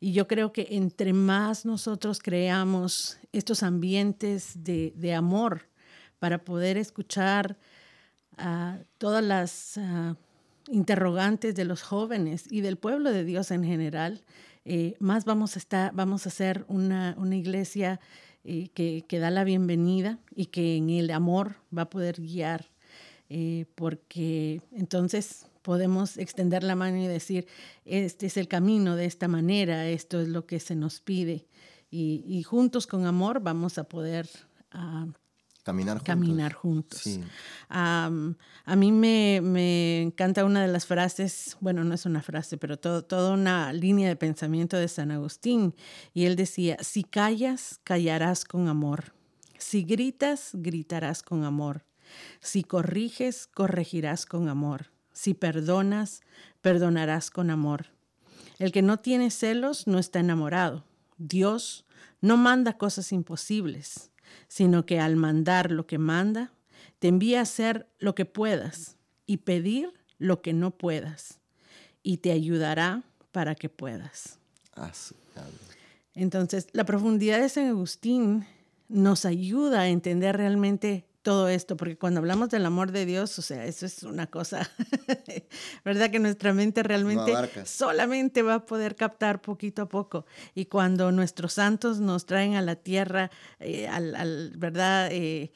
y yo creo que entre más nosotros creamos estos ambientes de, amor para poder escuchar a todas las ah, interrogantes de los jóvenes y del pueblo de Dios en general, eh, más vamos a, estar, vamos a ser una, una iglesia eh, que, que, da la bienvenida y que en el amor va a poder guiar, eh, porque entonces podemos extender la mano y decir, este es el camino de esta manera, esto es lo que se nos pide. Y, juntos con amor vamos a poder ah, caminar juntos. Caminar juntos. a mí me, encanta una de las frases, bueno, no es una frase, pero todo, toda una línea de pensamiento de San Agustín. Y él decía, si callas, callarás con amor. Si gritas, gritarás con amor. Si corriges, corregirás con amor. Si perdonas, perdonarás con amor. El que no tiene celos no está enamorado. Dios no manda cosas imposibles, sino que al mandar lo que manda, te envía a hacer lo que puedas y pedir lo que no puedas, y te ayudará para que puedas. Entonces, la profundidad de San Agustín nos ayuda a entender realmente todo esto, porque cuando hablamos del amor de Dios, o sea, eso es una cosa, ¿verdad? Que nuestra mente realmente solamente va a poder captar poquito a poco. Y cuando nuestros santos nos traen a la tierra, eh, al, ¿verdad? Eh,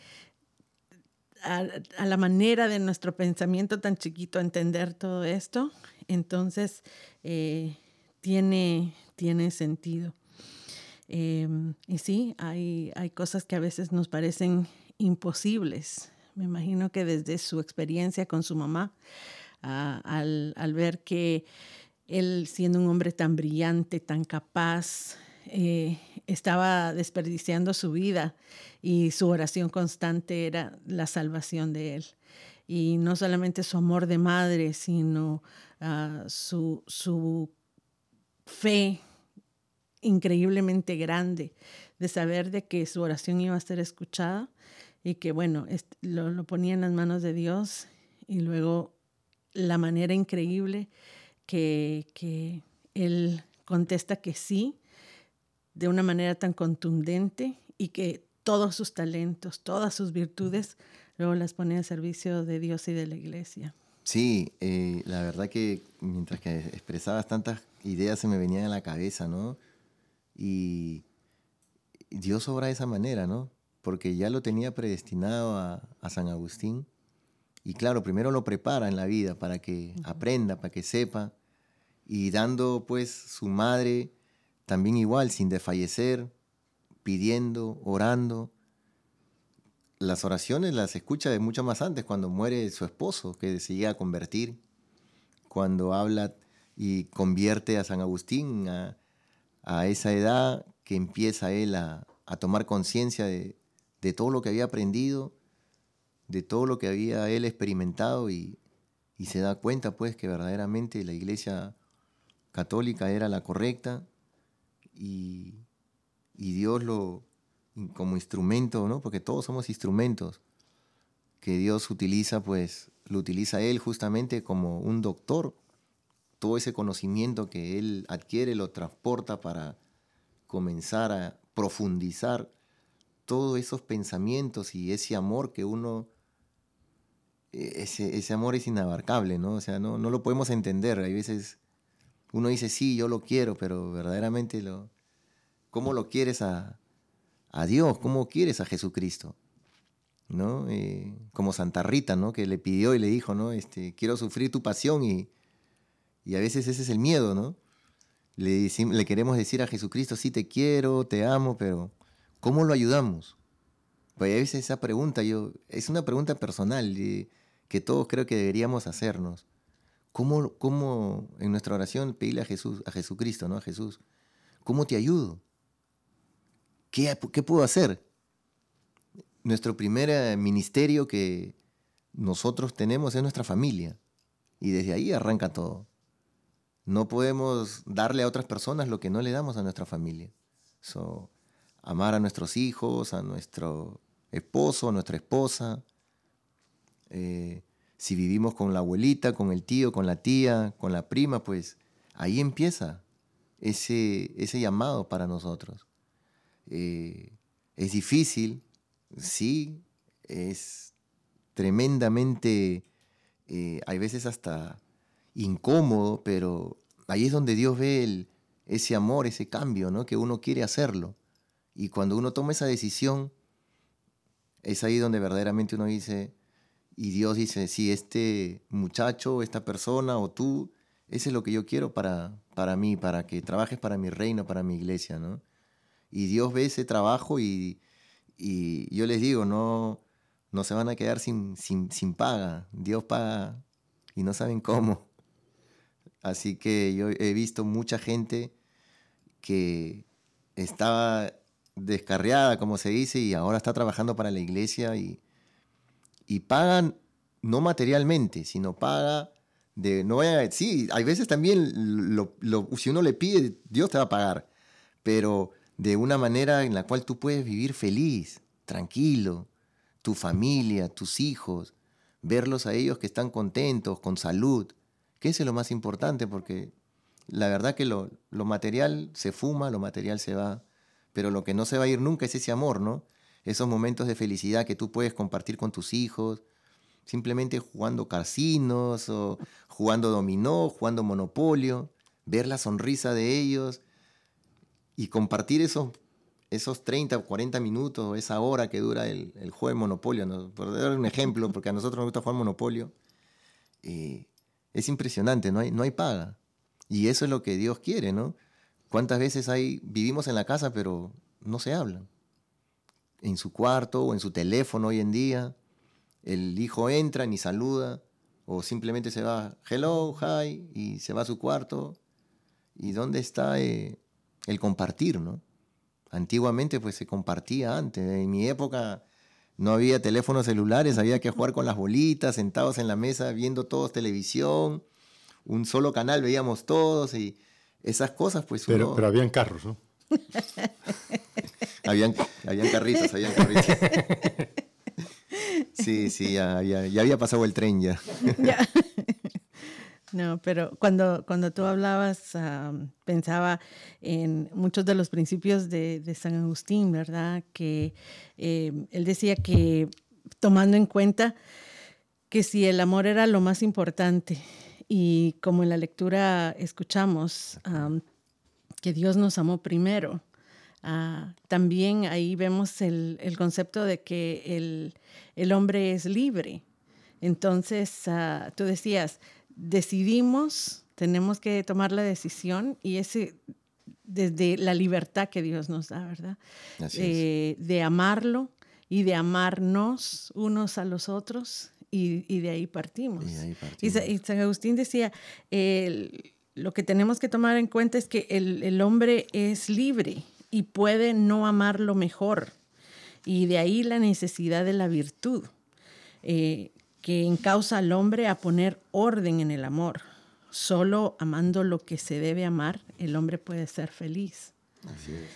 a, la manera de nuestro pensamiento tan chiquito entender todo esto, entonces eh, tiene, tiene sentido. Y sí, hay, hay cosas que a veces nos parecen imposibles. Me imagino que desde su experiencia con su mamá, ah, al, ver que él, siendo un hombre tan brillante, tan capaz, eh, estaba desperdiciando su vida y su oración constante era la salvación de él. Y no solamente su amor de madre, sino ah, su, su fe increíblemente grande de saber de que su oración iba a ser escuchada y que bueno, lo, lo ponía en las manos de Dios y luego la manera increíble que, que Él contesta que sí, de una manera tan contundente y que todos sus talentos, todas sus virtudes, luego las pone al servicio de Dios y de la iglesia. Sí, eh, la verdad que mientras que expresabas tantas ideas se me venían a la cabeza, ¿no? Y Dios obra de esa manera, ¿no? Porque ya lo tenía predestinado a, San Agustín. Y claro, primero lo prepara en la vida para que aprenda, para que sepa, y dando pues su madre también igual, sin desfallecer, pidiendo, orando. Las oraciones las escucha de mucho más antes, cuando muere su esposo, que se llega a convertir, cuando habla y convierte a San Agustín a, esa edad que empieza él a tomar conciencia de, de todo lo que había aprendido, de todo lo que había él experimentado y, se da cuenta pues que verdaderamente la iglesia católica era la correcta y, Dios lo como instrumento, ¿no? Porque todos somos instrumentos que Dios utiliza, pues lo utiliza él justamente como un doctor. Todo ese conocimiento que él adquiere lo transporta para comenzar a profundizar todos esos pensamientos y ese amor que uno, e, ese, ese amor es inabarcable, ¿no? O sea, no, no, lo podemos entender. Hay veces uno dice, sí, yo lo quiero, pero verdaderamente, lo, ¿cómo lo quieres a, a Dios? ¿Cómo quieres a Jesucristo? ¿No? Eh, como Santa Rita, ¿no? Que le pidió y le dijo, ¿no? Este, quiero sufrir tu pasión y, y a veces ese es el miedo, ¿no? Le, le queremos decir a Jesucristo, sí te quiero, te amo, pero ¿Cómo lo ayudamos? Pues a veces esa pregunta, yo, es una pregunta personal que todos creo que deberíamos hacernos. ¿Cómo, ¿Cómo, en nuestra oración pedirle a Jesús, a Jesucristo, ¿no? A Jesús, ¿cómo te ayudo? ¿Qué, qué puedo hacer? nuestro primer eh, ministerio que nosotros tenemos es nuestra familia. Y desde ahí arranca todo. No podemos darle a otras personas lo que no le damos a nuestra familia. So, amar a nuestros hijos, a nuestro esposo, a nuestra esposa. Eh, si vivimos con la abuelita, con el tío, con la tía, con la prima, pues ahí empieza ese, ese llamado para nosotros. Eh, es difícil, sí, es tremendamente, eh, hay veces hasta incómodo, pero ahí es donde Dios ve ese amor, ese cambio, ¿no? que uno quiere hacerlo. Y cuando uno toma esa decisión, es ahí donde verdaderamente uno dice, y Dios dice, si este muchacho, esta persona o tú, ese es lo que yo quiero para, para mí, para que trabajes para mi reino, para mi iglesia, ¿no? Y Dios ve ese trabajo y, y yo les digo, no, no se van a quedar sin, sin, sin paga. Dios paga y no saben cómo. Así que yo he visto mucha gente que estaba descarriada, como se dice, y ahora está trabajando para la iglesia y, y pagan no materialmente, sino paga de, no sí, hay veces también, lo, si uno le pide, Dios te va a pagar, pero de una manera en la cual tú puedes vivir feliz, tranquilo, tu familia, tus hijos, verlos a ellos que están contentos, con salud, que es lo más importante, porque la verdad que lo, lo material se fuma, lo material se va, pero lo que no se va a ir nunca es ese amor, ¿no? Esos momentos de felicidad que tú puedes compartir con tus hijos, simplemente jugando casinos o jugando dominó, jugando monopolio, ver la sonrisa de ellos y compartir esos, esos 30 o 40 minutos, esa hora que dura el, juego de monopolio. Por dar un ejemplo, porque a nosotros nos gusta jugar monopolio, eh, es impresionante, no hay, no hay paga. Y eso es lo que Dios quiere, ¿no? ¿Cuántas veces hay, vivimos en la casa pero no se hablan? En su cuarto o en su teléfono hoy en día, el hijo entra ni saluda o simplemente se va, hello, hi, y se va a su cuarto. ¿Y dónde está eh, el compartir, no? Antiguamente pues se compartía antes. En mi época no había teléfonos celulares, había que jugar con las bolitas, sentados en la mesa viendo todos televisión, un solo canal veíamos todos y esas cosas, pues Pero, pero habían carros, ¿no? habían, habían carritos, habían carritos. sí, sí, ya, había pasado el tren ya. No, pero cuando, cuando tú hablabas, pensaba en muchos de los principios de, San Agustín, ¿verdad? Que eh, él decía que tomando en cuenta que si el amor era lo más importante y como en la lectura escuchamos que Dios nos amó primero, ah, también ahí vemos el, concepto de que el, hombre es libre. Entonces, ah, tú decías, decidimos, tenemos que tomar la decisión y ese desde la libertad que Dios nos da, ¿verdad? Eh, de amarlo y de amarnos unos a los otros y, de ahí partimos. Y, San Agustín decía, lo que tenemos que tomar en cuenta es que el, hombre es libre y puede no amarlo mejor. Y de ahí la necesidad de la virtud, eh, que encausa al hombre a poner orden en el amor. Solo amando lo que se debe amar, el hombre puede ser feliz.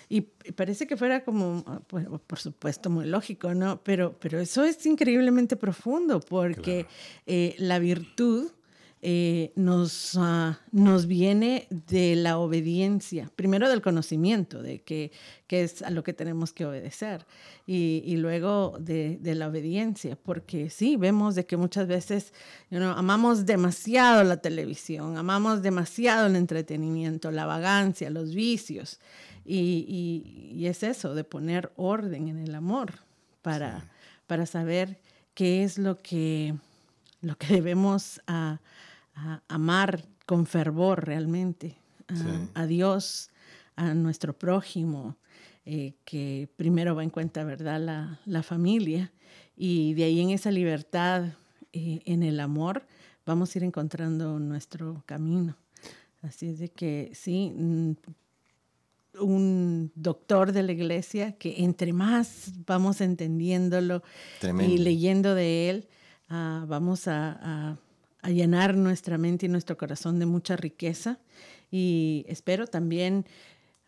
Y parece que fuera como, pues, por supuesto, muy lógico, ¿no? Pero, pero eso es increíblemente profundo porque eh, la virtud eh, nos, ah, nos viene de la obediencia, primero del conocimiento de que, que es a lo que tenemos que obedecer y, y luego de, de, la obediencia, porque sí, vemos de que muchas veces amamos demasiado la televisión, amamos demasiado el entretenimiento, la vagancia, los vicios y, y, es eso, de poner orden en el amor para, para saber qué es lo que, lo que debemos... a amar con fervor realmente a, Dios, a nuestro prójimo, eh, que primero va en cuenta, ¿verdad?, la, la, familia. Y de ahí en esa libertad, eh, en el amor, vamos a ir encontrando nuestro camino. Así es de que sí, mm, un doctor de la iglesia que entre más vamos entendiéndolo y leyendo de él, ah, vamos a, llenar nuestra mente y nuestro corazón de mucha riqueza. Y espero también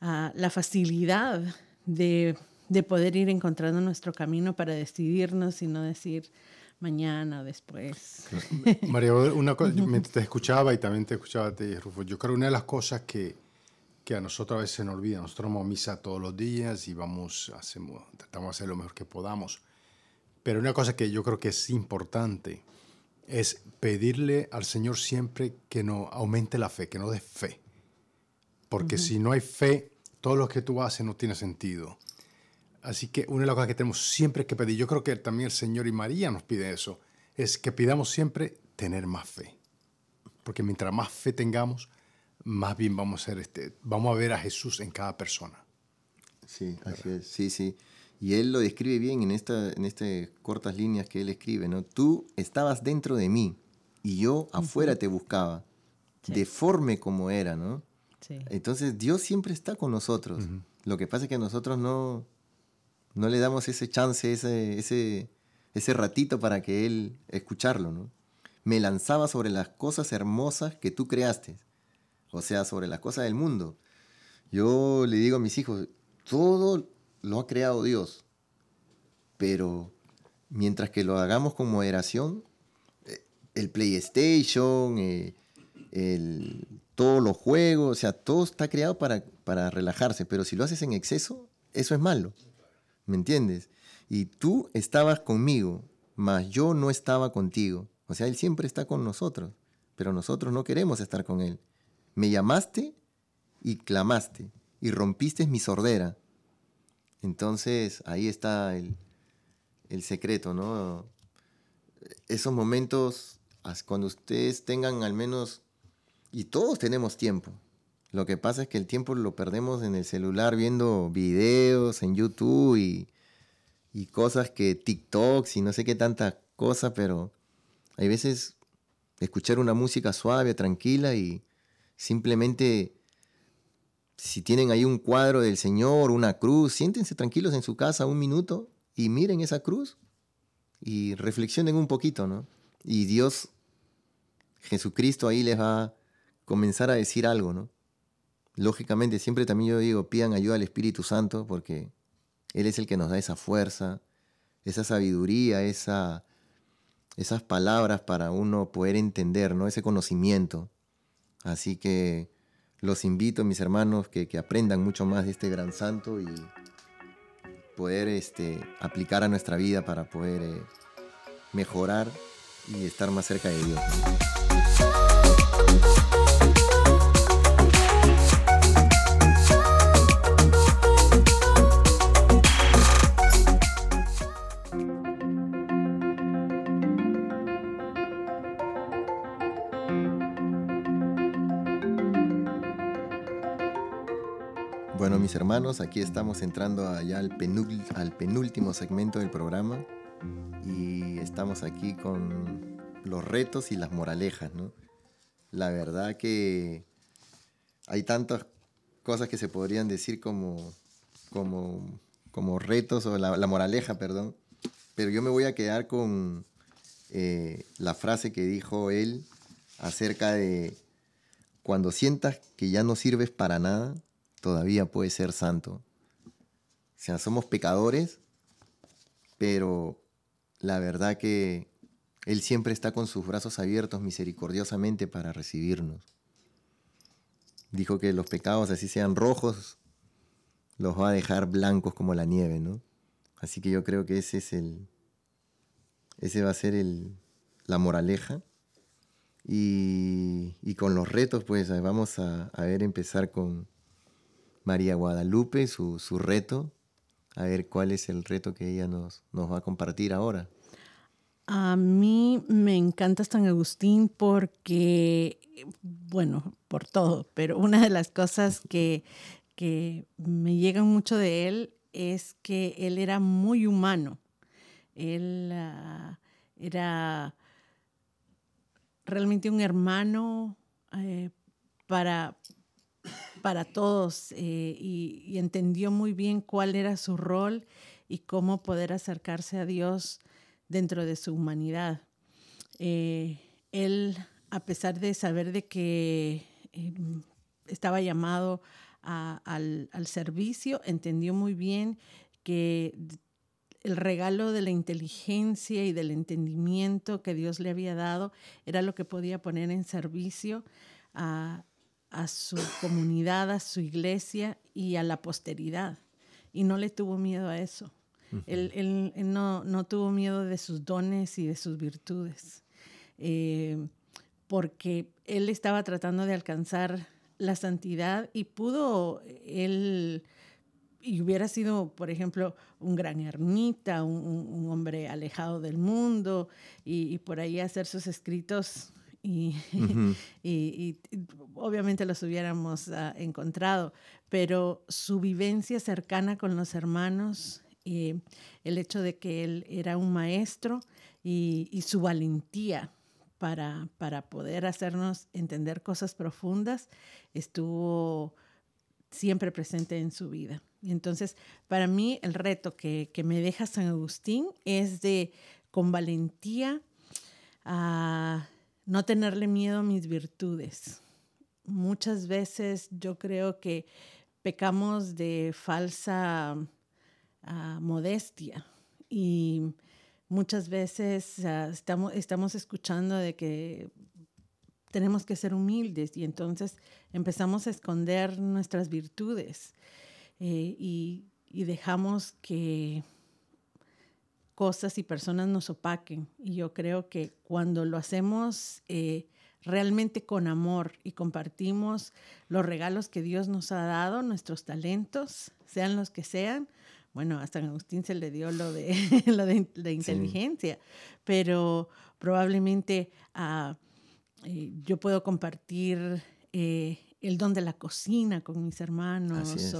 ah, la facilidad de, de, poder ir encontrando nuestro camino para decidirnos y no decir mañana o después. María, una cosa, mientras te escuchaba y también te escuchaba a ti, Rufo, yo creo que una de las cosas que que a nosotros a veces se nos olvida. Nosotros vamos a misa todos los días y vamos, hacemos, tratamos de hacer lo mejor que podamos. Pero una cosa que yo creo que es importante es pedirle al Señor siempre que nos aumente la fe, que nos dé fe. Porque si no hay fe, todo lo que tú haces no tiene sentido. Así que una de las cosas que tenemos siempre que pedir, yo creo que también el Señor y María nos pide eso, es que pidamos siempre tener más fe. Porque mientras más fe tengamos, más bien vamos a, ser este, vamos a ver a Jesús en cada persona. Sí, así es. Sí, sí. Y él lo describe bien en, esta, en estas cortas líneas que él escribe, ¿no? Tú estabas dentro de mí y yo afuera te buscaba, deforme como era, ¿no? Sí. Entonces Dios siempre está con nosotros. Lo que pasa es que nosotros no, no le damos ese chance, ese, ese, ese ratito para que Él escucharlo, ¿no? Me lanzaba sobre las cosas hermosas que tú creaste o sea, sobre las cosas del mundo. Yo le digo a mis hijos, todo lo ha creado Dios, pero mientras que lo hagamos con moderación, eh, el PlayStation, eh, todos los juegos, o sea, todo está creado para, para relajarse, pero si lo haces en exceso, eso es malo, ¿me entiendes? Y tú estabas conmigo, mas yo no estaba contigo. O sea, Él siempre está con nosotros, pero nosotros no queremos estar con Él. Me llamaste y clamaste y rompiste mi sordera. Entonces ahí está el, secreto, ¿no? Esos momentos, cuando ustedes tengan al menos, y todos tenemos tiempo, lo que pasa es que el tiempo lo perdemos en el celular viendo videos en YouTube y, y cosas que TikTok y no sé qué tanta cosa, pero hay veces escuchar una música suave, tranquila y, Simplemente, si tienen ahí un cuadro del Señor, una cruz, siéntense tranquilos en su casa un minuto y miren esa cruz y reflexionen un poquito, ¿no? Y Dios, Jesucristo ahí les va a comenzar a decir algo, ¿no? Lógicamente, siempre también yo digo, pidan ayuda al Espíritu Santo porque Él es el que nos da esa fuerza, esa sabiduría, esa, esas palabras para uno poder entender, ¿no? Ese conocimiento. Así que los invito, mis hermanos, que, aprendan mucho más de este gran santo y poder este, aplicar a nuestra vida para poder eh, mejorar y estar más cerca de Dios. Hermanos, aquí estamos entrando al penúltimo segmento del programa y estamos aquí con los retos y las moralejas, ¿no? La verdad que hay tantas cosas que se podrían decir como, como, como retos o la, moraleja, perdón, pero yo me voy a quedar con eh, la frase que dijo él acerca de cuando sientas que ya no sirves para nada, todavía puede ser santo. O sea, somos pecadores, pero la verdad que Él siempre está con sus brazos abiertos misericordiosamente para recibirnos. Dijo que los pecados, así sean rojos, los va a dejar blancos como la nieve, ¿no? Así que yo creo que ese es el. Ese va a ser el, la moraleja. Y, con los retos, pues vamos a ver empezar con, María Guadalupe, su, reto. A ver cuál es el reto que ella nos, nos va a compartir ahora. A mí me encanta San Agustín porque, bueno, por todo, pero una de las cosas que, que me llegan mucho de él es que él era muy humano. Él ah, era realmente un hermano eh, para, para todos eh, y, entendió muy bien cuál era su rol y cómo poder acercarse a Dios dentro de su humanidad. Eh, él, a pesar de saber de que em, estaba llamado al, al servicio, entendió muy bien que el regalo de la inteligencia y del entendimiento que Dios le había dado era lo que podía poner en servicio a, su comunidad, a su iglesia y a la posteridad. Y no le tuvo miedo a eso. Él, no, tuvo miedo de sus dones y de sus virtudes, eh, porque él estaba tratando de alcanzar la santidad y pudo él y hubiera sido, por ejemplo, un gran ermita, un, hombre alejado del mundo y, por ahí hacer sus escritos y, y, obviamente los hubiéramos ah, encontrado, pero su vivencia cercana con los hermanos, y el hecho de que él era un maestro y, su valentía para, para poder hacernos entender cosas profundas estuvo siempre presente en su vida. Y entonces, para mí, el reto que, me deja San Agustín es de, con valentía, a no tenerle miedo a mis virtudes. Muchas veces yo creo que pecamos de falsa ah, modestia y muchas veces ah, estamos, escuchando de que tenemos que ser humildes y entonces empezamos a esconder nuestras virtudes eh, y, dejamos que cosas y personas nos opaquen. Y yo creo que cuando lo hacemos eh, realmente con amor y compartimos los regalos que Dios nos ha dado, nuestros talentos, sean los que sean, bueno, a San Agustín se le dio lo de, lo de, inteligencia, pero probablemente eh, yo puedo compartir eh, el don de la cocina con mis hermanos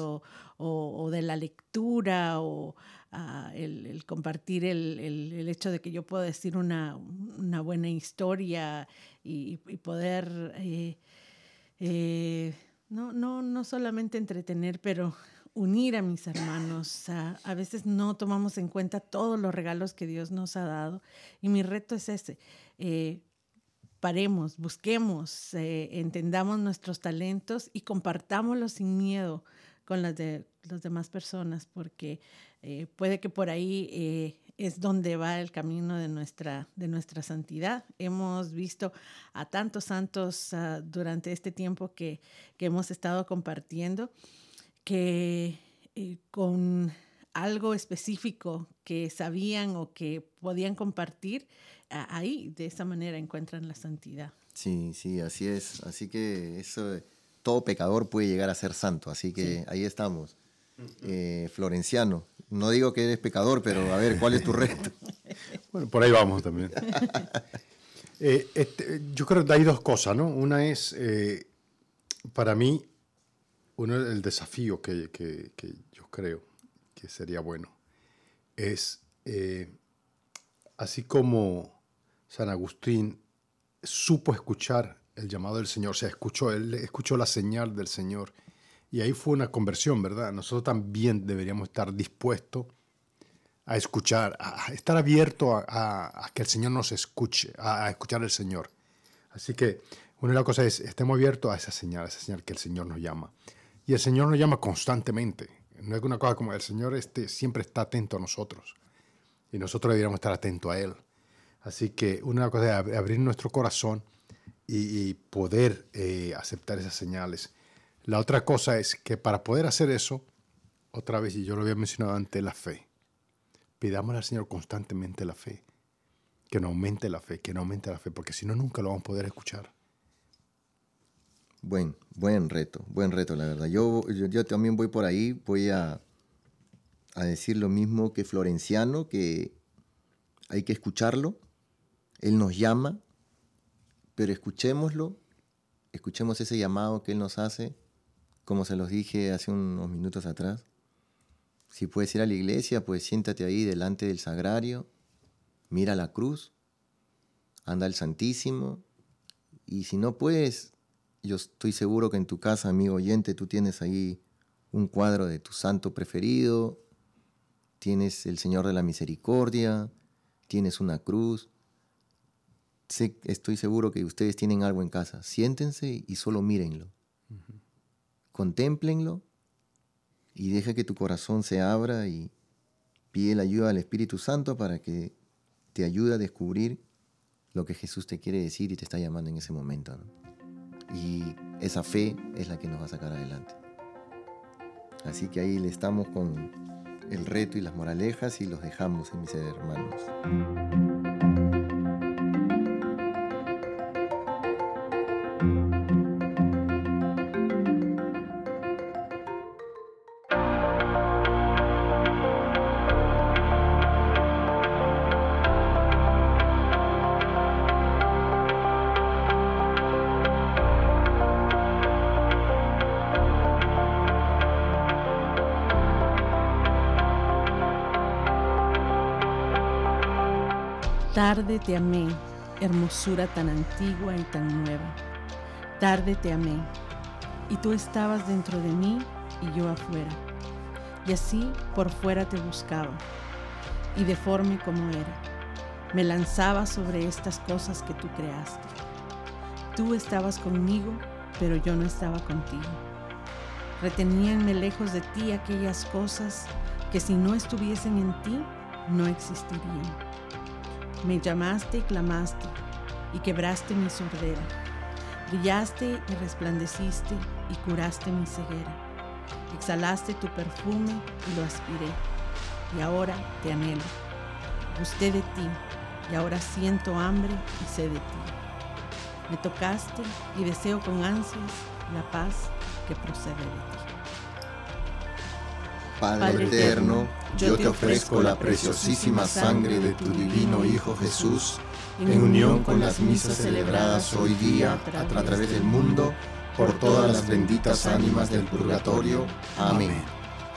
o, de la lectura o ah, el, compartir el, hecho de que yo puedo decir una, buena historia y, poder eh, no, no, no solamente entretener, pero unir a mis hermanos. a veces no tomamos en cuenta todos los regalos que Dios nos ha dado y mi reto es ese, paremos, busquemos, eh, entendamos nuestros talentos y compartámoslos sin miedo con las de las demás personas, porque eh, puede que por ahí eh, es donde va el camino de nuestra, de nuestra santidad. Hemos visto a tantos santos ah, durante este tiempo que, que, hemos estado compartiendo, que con algo específico que sabían o que podían compartir, ahí de esa manera encuentran la santidad. Sí, sí, así es. Así que eso, todo pecador puede llegar a ser santo. Así que ahí estamos. Eh, Florenciano, no digo que eres pecador, pero a ver, ¿cuál es tu reto? bueno, por ahí vamos también. Eh, este, yo creo que hay dos cosas, ¿no? Una es, eh, para mí, uno el desafío que, que, que, yo creo que sería bueno es, así como San Agustín supo escuchar el llamado del Señor, o sea, escuchó, él escuchó la señal del Señor. Y ahí fue una conversión, ¿verdad? Nosotros también deberíamos estar dispuestos a escuchar, a estar abiertos a, que el Señor nos escuche, a, escuchar al Señor. Así que una de las cosas es, estemos abiertos a esa señal, a esa señal que el Señor nos llama. Y el Señor nos llama constantemente. No es una cosa como el Señor este, siempre está atento a nosotros. Y nosotros deberíamos estar atentos a Él. Así que una cosa es abrir nuestro corazón y, poder eh, aceptar esas señales. La otra cosa es que para poder hacer eso, otra vez, y yo lo había mencionado antes, la fe. Pidamos al Señor constantemente la fe. Que no aumente la fe, que no aumente la fe, porque si no, nunca lo vamos a poder escuchar. Buen, buen reto, buen reto, la verdad. Yo, yo, también voy por ahí, voy a, a decir lo mismo que Florenciano, que hay que escucharlo, él nos llama, pero escuchémoslo, escuchemos ese llamado que Él nos hace, como se los dije hace unos minutos atrás. Si puedes ir a la iglesia, pues siéntate ahí delante del sagrario, mira la cruz, anda al Santísimo, y si no puedes, yo estoy seguro que en tu casa, amigo oyente, tú tienes ahí un cuadro de tu santo preferido, tienes el Señor de la Misericordia, tienes una cruz. estoy seguro que ustedes tienen algo en casa. Siéntense y solo mírenlo. Contémplenlo y deja que tu corazón se abra y pide la ayuda al Espíritu Santo para que te ayude a descubrir lo que Jesús te quiere decir y te está llamando en ese momento. Y esa fe es la que nos va a sacar adelante. Así que ahí le estamos con el reto y las moralejas y los dejamos en mis hermanos. Tarde te amé, hermosura tan antigua y tan nueva. Tarde te amé, y tú estabas dentro de mí y yo afuera. Y así por fuera te buscaba, y deforme como era, me lanzaba sobre estas cosas que tú creaste. Tú estabas conmigo, pero yo no estaba contigo. Reteníanme lejos de ti aquellas cosas que si no estuviesen en ti, no existirían. Me llamaste y clamaste y quebraste mi sordera. Brillaste y resplandeciste y curaste mi ceguera. Exhalaste tu perfume y lo aspiré. Y ahora te anhelo. Gusté de ti y ahora siento hambre y sé de ti. Me tocaste y deseo con ansias la paz que procede de ti. Padre eterno, yo te ofrezco la preciosísima sangre de tu divino Hijo Jesús, en unión con las misas celebradas hoy día a través del mundo, por todas las benditas ánimas del purgatorio. Amén.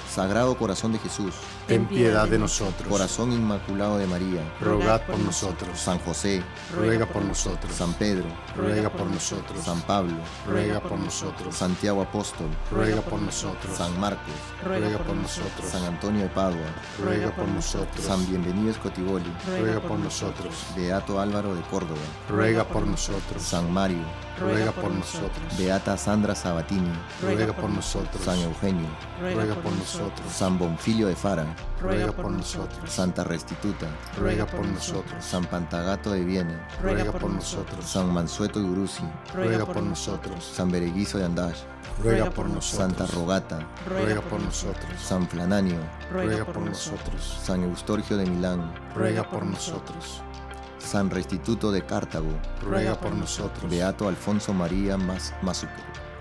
Sagrado Corazón de Jesús, ten piedad de nosotros. Corazón Inmaculado de María, rogad por nosotros. San José, ruega por nosotros. San Pedro, ruega por nosotros. San Pablo, ruega por nosotros. Santiago Apóstol, ruega por nosotros. San Marcos, ruega por nosotros. San Antonio de Padua, ruega por nosotros. San Bienvenido Escotiboli, ruega por nosotros. Beato Álvaro de Córdoba, ruega por nosotros. San Mario, ruega por nosotros. Beata Sandra Sabatini, ruega por nosotros. San Eugenio, ruega por nosotros. San Bonfilio de Fara, ruega por nosotros. Santa Restituta, ruega por nosotros. San Pantagato de Viena, ruega por nosotros. San Mansueto de Uruzi, ruega por nosotros. San Bereguizo de Andash, ruega por nosotros. Santa Rogata, ruega por nosotros. San Flananio, ruega por nosotros. San Eustorgio de Milán, ruega por nosotros. San Restituto de Cartago, ruega por nosotros. Beato Alfonso María Mas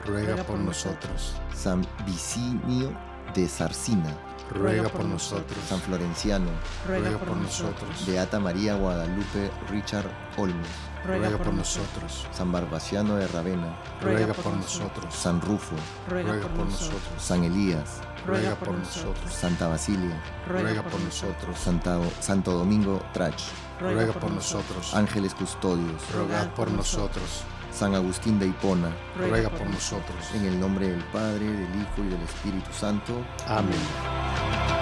ruega por nosotros. San Vicinio de Sarcina, ruega por nosotros. San Florenciano, ruega por nosotros. Beata María Guadalupe Richard Olmos, ruega por nosotros. San Barbaciano de Ravena, ruega por nosotros. San Rufo, ruega por nosotros. San Elías, ruega por nosotros. Santa Basilia, ruega por nosotros. Santo Domingo Trach, ruega por nosotros. Ángeles Custodios, rogad por nosotros. San Agustín de Hipona, ruega por nosotros. En el nombre del Padre, del Hijo y del Espíritu Santo. Amén.